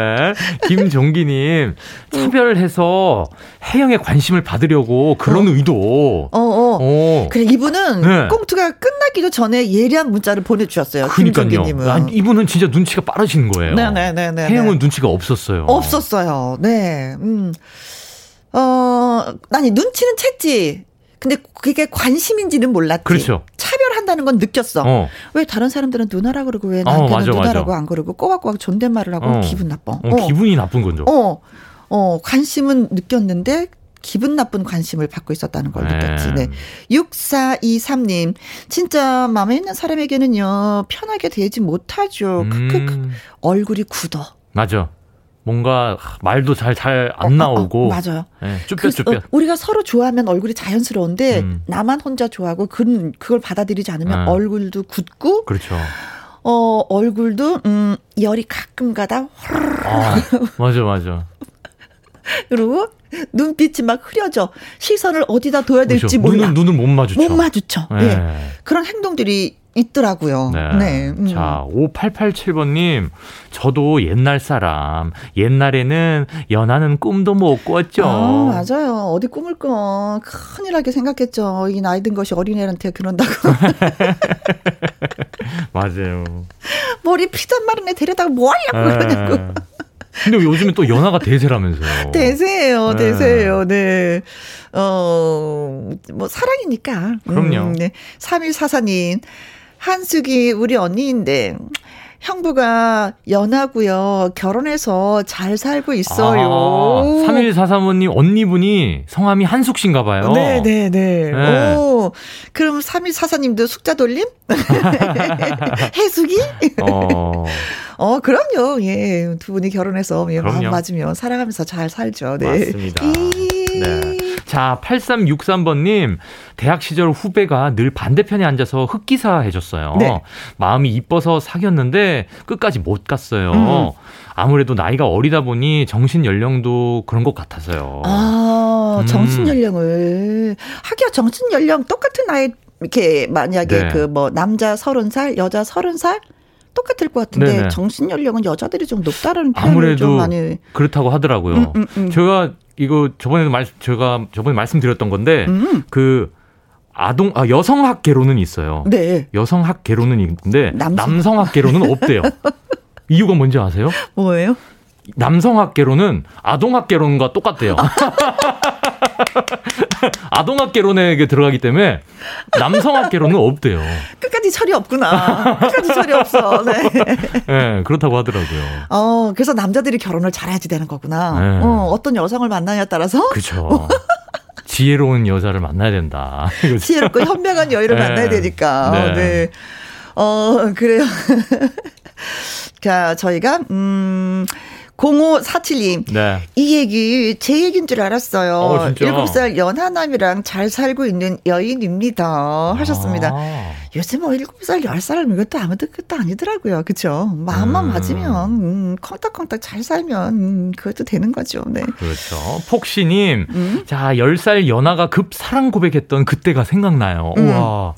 김종기님, 차별해서 혜영의 관심을 받으려고 그런 의도. 어, 어. 어. 그래 이분은 네. 꽁트가 끝나기도 전에 예리한 문자를 보내주셨어요. 김종기님은. 아, 이분은 진짜 눈치가 빠르신 거예요. 네네네네. 혜영은 눈치가 없었어요. 없었어요. 네. 음. 어, 아니 눈치는 챘지. 근데 그게 관심인지는 몰랐지. 그렇죠. 차별한다는 건 느꼈어. 어. 왜 다른 사람들은 누나라 그러고 왜 어, 나한테는 맞아, 누나라고 맞아. 안 그러고 꼬박꼬박 존댓말을 하고 어. 기분 나빠. 어, 기분이 나쁜 거죠. 어, 어, 관심은 느꼈는데 기분 나쁜 관심을 받고 있었다는 걸 네. 느꼈지. 네. 6423님, 진짜 마음에 있는 사람에게는요, 편하게 대지 못하죠. 크크크. 음, 얼굴이 굳어. 맞아. 뭔가 말도 잘 잘안 어, 어, 나오고. 어, 맞아요. 네, 그, 쭈뼛쭈뼛. 어, 우리가 서로 좋아하면 얼굴이 자연스러운데, 음. 나만 혼자 좋아하고, 그, 그걸 받아들이지 않으면 네. 얼굴도 굳고, 그렇죠. 어, 얼굴도, 음, 열이 가끔 가다, 아, 맞아, 맞아. 그리고 눈빛이 막 흐려져. 시선을 어디다 둬야 될지 그렇죠. 몰라. 눈은, 눈을 못 마주쳐. 못 마주쳐. 네. 예. 그런 행동들이 있더라고요. 네. 네. 음. 자, 5887번님, 저도 옛날 사람, 옛날에는 연하는 꿈도 못 꿨죠. 아, 맞아요. 어디 꿈을 꿔. 큰일 하게 생각했죠. 이 나이 든 것이 어린애한테 그런다고. 맞아요. 머리 피단 마른 애 데려다가 뭐 하려고 그러냐고. 네. 근데 요즘에 또 연하가 대세라면서요. 대세예요, 네. 대세예요, 네. 어, 뭐, 사랑이니까. 그럼요. 네. 3144님, 한숙이 우리 언니인데, 형부가 연하고요. 결혼해서 잘 살고 있어요. 아, 3143번님 언니분이 성함이 한숙 씨인가 봐요. 네네네. 네. 오, 그럼 3144님도 숙자 돌림? 해숙이? 어, 어, 그럼요. 예. 두 분이 결혼해서 예, 마음 그럼요. 맞으면 살아가면서 잘 살죠. 네. 맞습니다. 이... 네. 자, 8363번님, 대학 시절 후배가 늘 반대편에 앉아서 흑기사 해줬어요. 네. 마음이 이뻐서 사귀었는데 끝까지 못 갔어요. 음. 아무래도 나이가 어리다 보니 정신 연령도 그런 것 같아서요. 아, 음. 정신 연령을. 하기야 정신 연령 똑같은 나이, 이렇게 만약에 네. 그뭐 남자 서른 살, 여자 서른 살? 똑같을 것 같은데 네네. 정신 연령은 여자들이 좀 높다는 표현을 아무래도 좀 많이 그렇다고 하더라고요. 음, 음, 음. 제가 이거 저번에도 말 제가 저번에 말씀드렸던 건데 음. 그 아동 아 여성학 개론은 있어요. 네. 여성학 개론은 있는데 남성- 남성학 개론은 없대요. 이유가 뭔지 아세요? 뭐예요? 남성학 개론은 아동학 개론과 똑같대요. 아동학 개론에 들어가기 때문에 남성학 개론은 없대요. 끝까지 철이 없구나. 끝까지 철이 없어. 네. 예, 그렇다고 하더라고요. 어, 그래서 남자들이 결혼을 잘해야지 되는 거구나. 네. 어, 어떤 여성을 만나냐에 따라서 그죠. 지혜로운 여자를 만나야 된다. 지혜롭고 현명한 여인을 네. 만나야 되니까. 네. 네. 어, 그래요. 자, 저희가, 음, 0547님. 네. 이 얘기 제 얘기인 줄 알았어요. 어, 진짜? 7살 연하남이랑 잘 살고 있는 여인입니다. 하셨습니다. 아, 요새 뭐 7살, 10살 이것도 아무도 끝도 아니더라고요. 그쵸? 마음만 음. 맞으면, 음, 콩닥콩닥 잘 살면, 음, 그것도 되는 거죠. 네. 그렇죠. 폭시님, 음? 자, 10살 연하가 급 사랑 고백했던 그때가 생각나요. 음. 우와.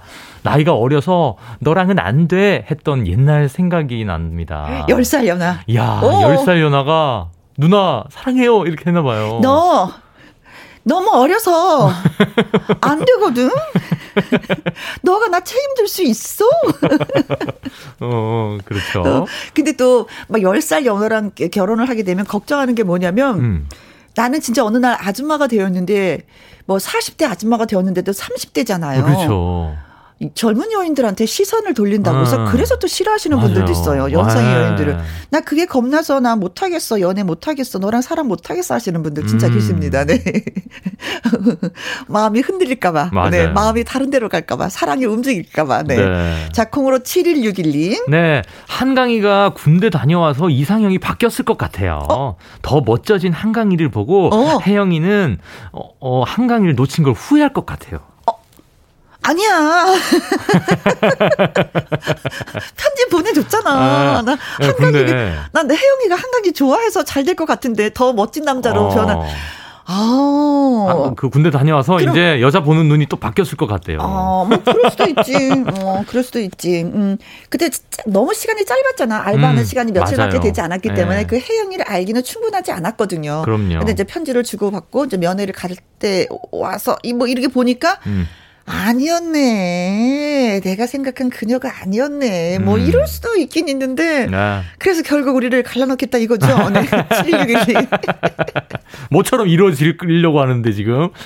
나이가 어려서 너랑은 안 돼 했던 옛날 생각이 납니다. 10살 연하. 야, 오. 10살 연하가 누나 사랑해요 이렇게 했나 봐요. 너 너무 어려서 안 되거든. 너가 나 책임질 수 있어. 어, 어, 그렇죠. 어, 근데 또 막 10살 연하랑 결혼을 하게 되면 걱정하는 게 뭐냐면 음. 나는 진짜 어느 날 아줌마가 되었는데 뭐 40대 아줌마가 되었는데도 30대잖아요. 어, 그렇죠. 젊은 여인들한테 시선을 돌린다고 해서 음. 그래서 또 싫어하시는 맞아요. 분들도 있어요. 연상의 네. 여인들을. 나 그게 겁나서 나 못하겠어. 연애 못하겠어. 너랑 사람 못하겠어 하시는 분들 진짜 음. 계십니다. 네. 마음이 흔들릴까봐. 네. 마음이 다른 데로 갈까봐. 사랑이 움직일까봐. 네. 네. 자, 콩으로 7161님. 네, 한강이가 군대 다녀와서 이상형이 바뀌었을 것 같아요. 더 멋져진 한강이를 보고 어. 혜영이는 어, 어, 한강이를 놓친 걸 후회할 것 같아요. 아니야. 편지 보내줬잖아. 아, 나 네, 한강이, 근데- 난 혜영이가 한강이 좋아해서 잘 될 것 같은데 더 멋진 남자로 어. 변한. 아, 아, 그 군대 다녀와서 그럼- 이제 여자 보는 눈이 또 바뀌었을 것 같대요. 어, 뭐 그럴 수도 있지. 어, 그럴 수도 있지. 음. 진짜 너무 시간이 짧았잖아. 알바하는 음, 시간이 며칠밖에 맞아요. 되지 않았기 네. 때문에 그 혜영이를 알기는 충분하지 않았거든요. 그럼요. 근데 이제 편지를 주고 받고 이제 면회를 갈 때 와서 이 뭐 이렇게 보니까 음. 아니었네. 내가 생각한 그녀가 아니었네. 뭐 음. 이럴 수도 있긴 있는데. 네. 그래서 결국 우리를 갈라놓겠다 이거죠. 네. 7611. 모처럼 이루어지려고 하는데 지금.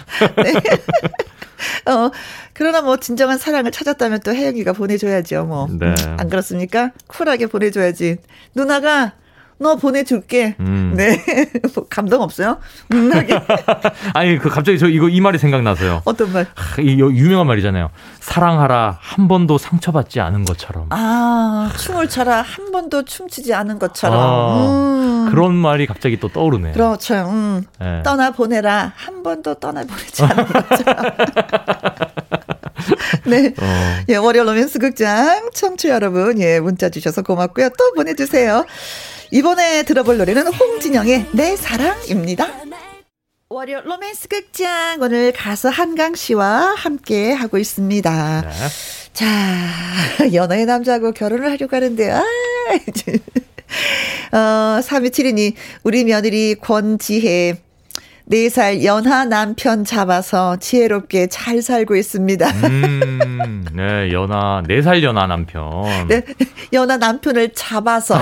어, 그러나 뭐 진정한 사랑을 찾았다면 또 혜영이가 보내줘야죠. 뭐. 네. 안 그렇습니까? 쿨하게 보내줘야지. 누나가 너 보내줄게. 음. 네. 뭐 감동 없어요? 음, 하게. 아니 그 갑자기 저 이거 이 말이 생각나서요. 어떤 말? 하, 이 여- 유명한 말이잖아요. 사랑하라 한 번도 상처받지 않은 것처럼. 아, 춤을 춰라. 한 번도 춤추지 않은 것처럼. 아, 음. 그런 말이 갑자기 또 떠오르네요. 그렇죠. 음. 네. 떠나 보내라. 한 번도 떠나 보내지 않은 것처럼. 네. 어. 예, 월요 로맨스 극장 청취 여러분, 예, 문자 주셔서 고맙고요. 또 보내주세요. 이번에 들어볼 노래는 홍진영의 내 사랑입니다. 월요 로맨스 극장 오늘 가수 한강 씨와 함께 하고 있습니다. 네. 자, 연하의 남자하고 결혼을 하려고 하는데, 아, 이제. 어, 3272님, 우리 며느리 권지혜, 4살 연하 남편 잡아서 지혜롭게 잘 살고 있습니다. 음, 네, 연하, 네살 연하 남편. 네, 연하 남편을 잡아서,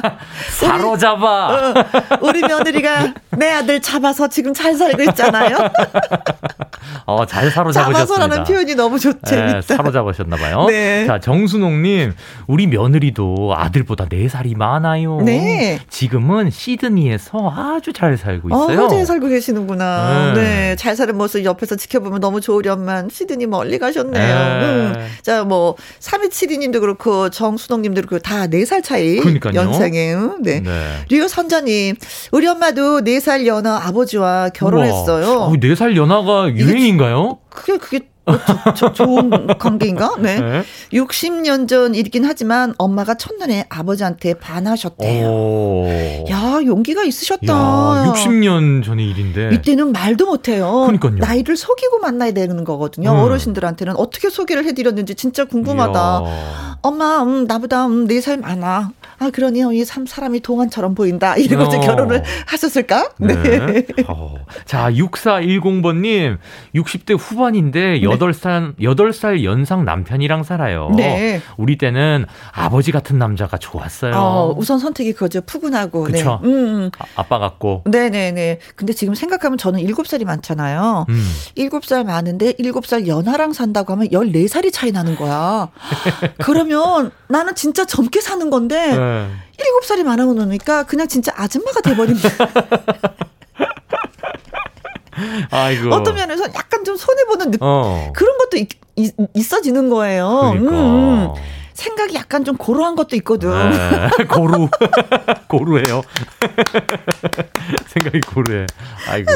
사로잡아. 어, 우리 며느리가 내 아들 잡아서 지금 잘 살고 있잖아요. 어, 잘 사로잡으셨습니다. 잡아서라는 표현이 너무 좋, 네, 재밌다. 사로잡으셨나봐요. 네. 자, 정순옥님, 우리 며느리도 아들보다 4살이 많아요. 네. 지금은 시드니에서 아주 잘 살고 어, 있어요. 호주에 살고 계시 는구나. 네. 네. 잘 사는 모습 옆에서 지켜보면 너무 좋으련만 시드니 멀리 가셨네요. 네. 음. 자, 뭐, 3272님도 그렇고, 정순옥님도 그렇고, 다 4살 차이. 그러니까요. 연상에. 음, 네. 네. 리오 선자님, 우리 엄마도 4살 연하 아버지와 결혼했어요. 우와. 어, 4살 연하가 유행인가요? 그게, 그게, 뭐 저, 저, 좋은 관계인가? 네. 네. 60년 전 일이긴 하지만 엄마가 첫눈에 아버지한테 반하셨대요. 오. 야, 용기가 있으셨다. 야, 60년 전의 일인데. 이때는 말도 못해요. 그러니까요. 나이를 속이고 만나야 되는 거거든요. 음. 어르신들한테는 어떻게 소개를 해드렸는지 진짜 궁금하다. 이야. 엄마, 음, 나보다 음, 4살 많아. 아, 그러니 이 삼 사람이 동안처럼 보인다. 이러고서 어. 결혼을 하셨을까? 네. 어. 자, 6410번님, 60대 후반인데, 8살, 8살 연상 남편이랑 살아요. 네. 우리 때는 아버지 같은 남자가 좋았어요. 어, 우선 선택이 그거죠. 푸근하고. 그쵸. 네. 음, 음. 아, 아빠 같고. 네네네. 근데 지금 생각하면 저는 7살이 많잖아요. 음. 7살 많은데 7살 연하랑 산다고 하면 14살이 차이 나는 거야. 그러면 나는 진짜 젊게 사는 건데 네. 7살이 많아 놓으니까 그냥 진짜 아줌마가 돼버린다. 아이고. 어떤 면에서 약간 좀 손해 보는 느낌. 어. 그런 것도 있, 있, 있어지는 거예요. 그러니까. 음, 음. 생각이 약간 좀 고루한 것도 있거든. 네. 고루. 고루해요. 생각이 고루해. 아이고.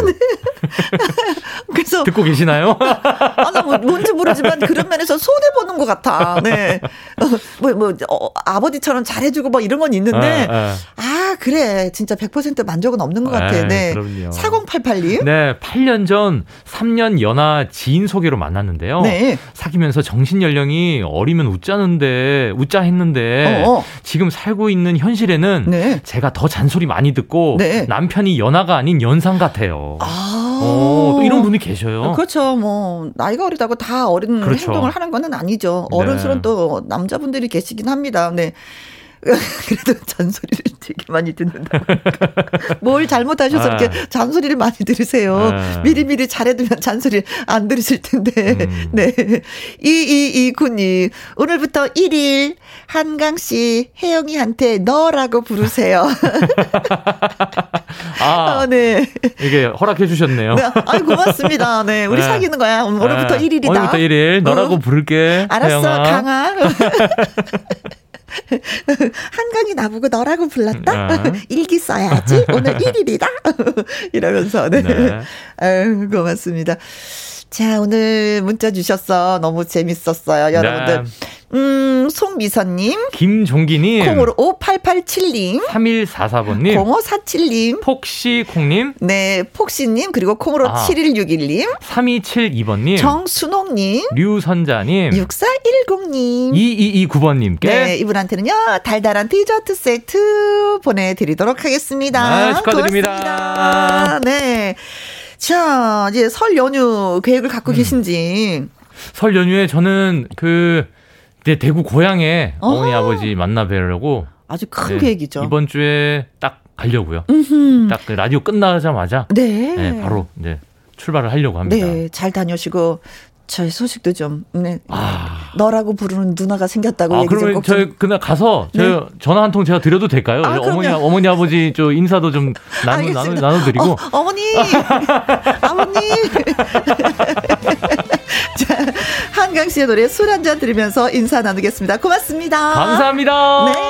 그래서 듣고 계시나요? 아, 나 뭐, 뭔지 모르지만 그런 면에서 손해 보는 것 같아. 네. 어, 뭐, 뭐, 어, 아버지처럼 잘해주고 뭐 이런 건 있는데, 네, 네. 아, 그래. 진짜 100% 만족은 없는 것 같아. 에이, 네. 그럼요. 4088님. 네, 8년 전 3년 연하 지인 소개로 만났는데요. 네. 사귀면서 정신 연령이 어리면 웃자는데 웃자 했는데 어, 어. 지금 살고 있는 현실에는 네. 제가 더 잔소리 많이 듣고 네. 남편이 연하가 아닌 연상 같아요. 아. 어, 또 이런 분이 계셔요. 그렇죠. 뭐, 나이가 어리다고 다 어린 그렇죠. 행동을 하는 거는 아니죠. 네. 어른스러운 또 남자분들이 계시긴 합니다. 네. 그래도 잔소리를 되게 많이 듣는다. 뭘 잘못하셔서 아. 이렇게 잔소리를 많이 들으세요. 아. 미리미리 잘해두면 잔소리 안 들으실 텐데. 음. 네. 2229님, 오늘부터 1일 한강 씨, 혜영이한테 너라고 부르세요. 아, 아, 네. 이게 허락해 주셨네요. 네. 아이, 고맙습니다. 네. 우리 네. 사귀는 거야. 오늘부터 네. 1일이다. 오늘부터 1일 너라고 어. 부를게. 알았어, 혜영아. 강아. 한강이 나보고 너라고 불렀다? 아. 일기 써야지. 오늘 1일이다. 이러면서, 네. 네. 아유, 고맙습니다. 자, 오늘 문자 주셨어. 너무 재밌었어요, 여러분들. 네. 음, 송미선님, 김종기님, 콩으로 5887님, 3144번님, 0547님, 폭시콩님, 네, 폭시님, 그리고 콩으로 아. 7161님, 3272번님, 정순옥님, 류선자님, 6410님. 2229번님께 네, 이분한테는요, 달달한 디저트 세트 보내드리도록 하겠습니다. 네, 축하드립니다. 고맙습니다. 네. 자, 이제 설 연휴 계획을 갖고 음. 계신지. 설 연휴에 저는 그 이제 대구 고향에 어허. 어머니 아버지 만나 뵈려고 아주 큰 네, 계획이죠. 이번 주에 딱 가려고요. 음흠. 딱그 라디오 끝나자마자 네. 네, 바로 이제 출발을 하려고 합니다. 네, 잘 다녀오시고, 저희 소식도 좀, 네. 아. 너라고 부르는 누나가 생겼다고 아, 얘기 좀 그러면. 저희 그날 가서 저 전화 한 통 제가 드려도 될까요? 아, 어머니 그럼요. 어머니 아버지 저 인사도 좀 나눠 나눠 알겠습니다. 나눠 드리고 어, 어머니! 아버님! 자, 한강 씨의 노래 술 한 잔 들으면서 인사 나누겠습니다. 고맙습니다. 감사합니다. 네.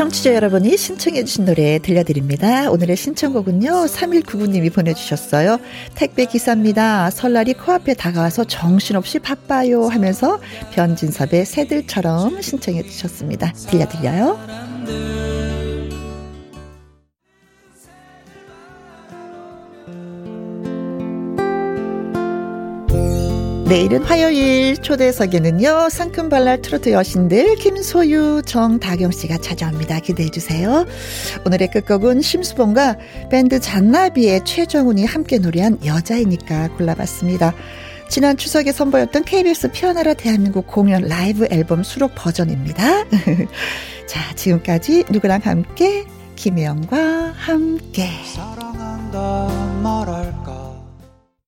청취자 여러분이 신청해 주신 노래 들려드립니다. 오늘의 신청곡은요. 3199님이 보내주셨어요. 택배 기사입니다. 설날이 코앞에 다가와서 정신없이 바빠요 하면서 변진섭의 새들처럼 신청해 주셨습니다. 들려드려요. 내일은 화요일 초대석에는요 상큼 발랄 트로트 여신들 김소유 정다경 씨가 찾아옵니다. 기대해 주세요. 오늘의 끝곡은 심수봉과 밴드 잔나비의 최정훈이 함께 노래한 여자이니까 골라봤습니다. 지난 추석에 선보였던 KBS 피어나라 대한민국 공연 라이브 앨범 수록 버전입니다. 자 지금까지 누구랑 함께? 김혜영과 함께. 사랑한다 말아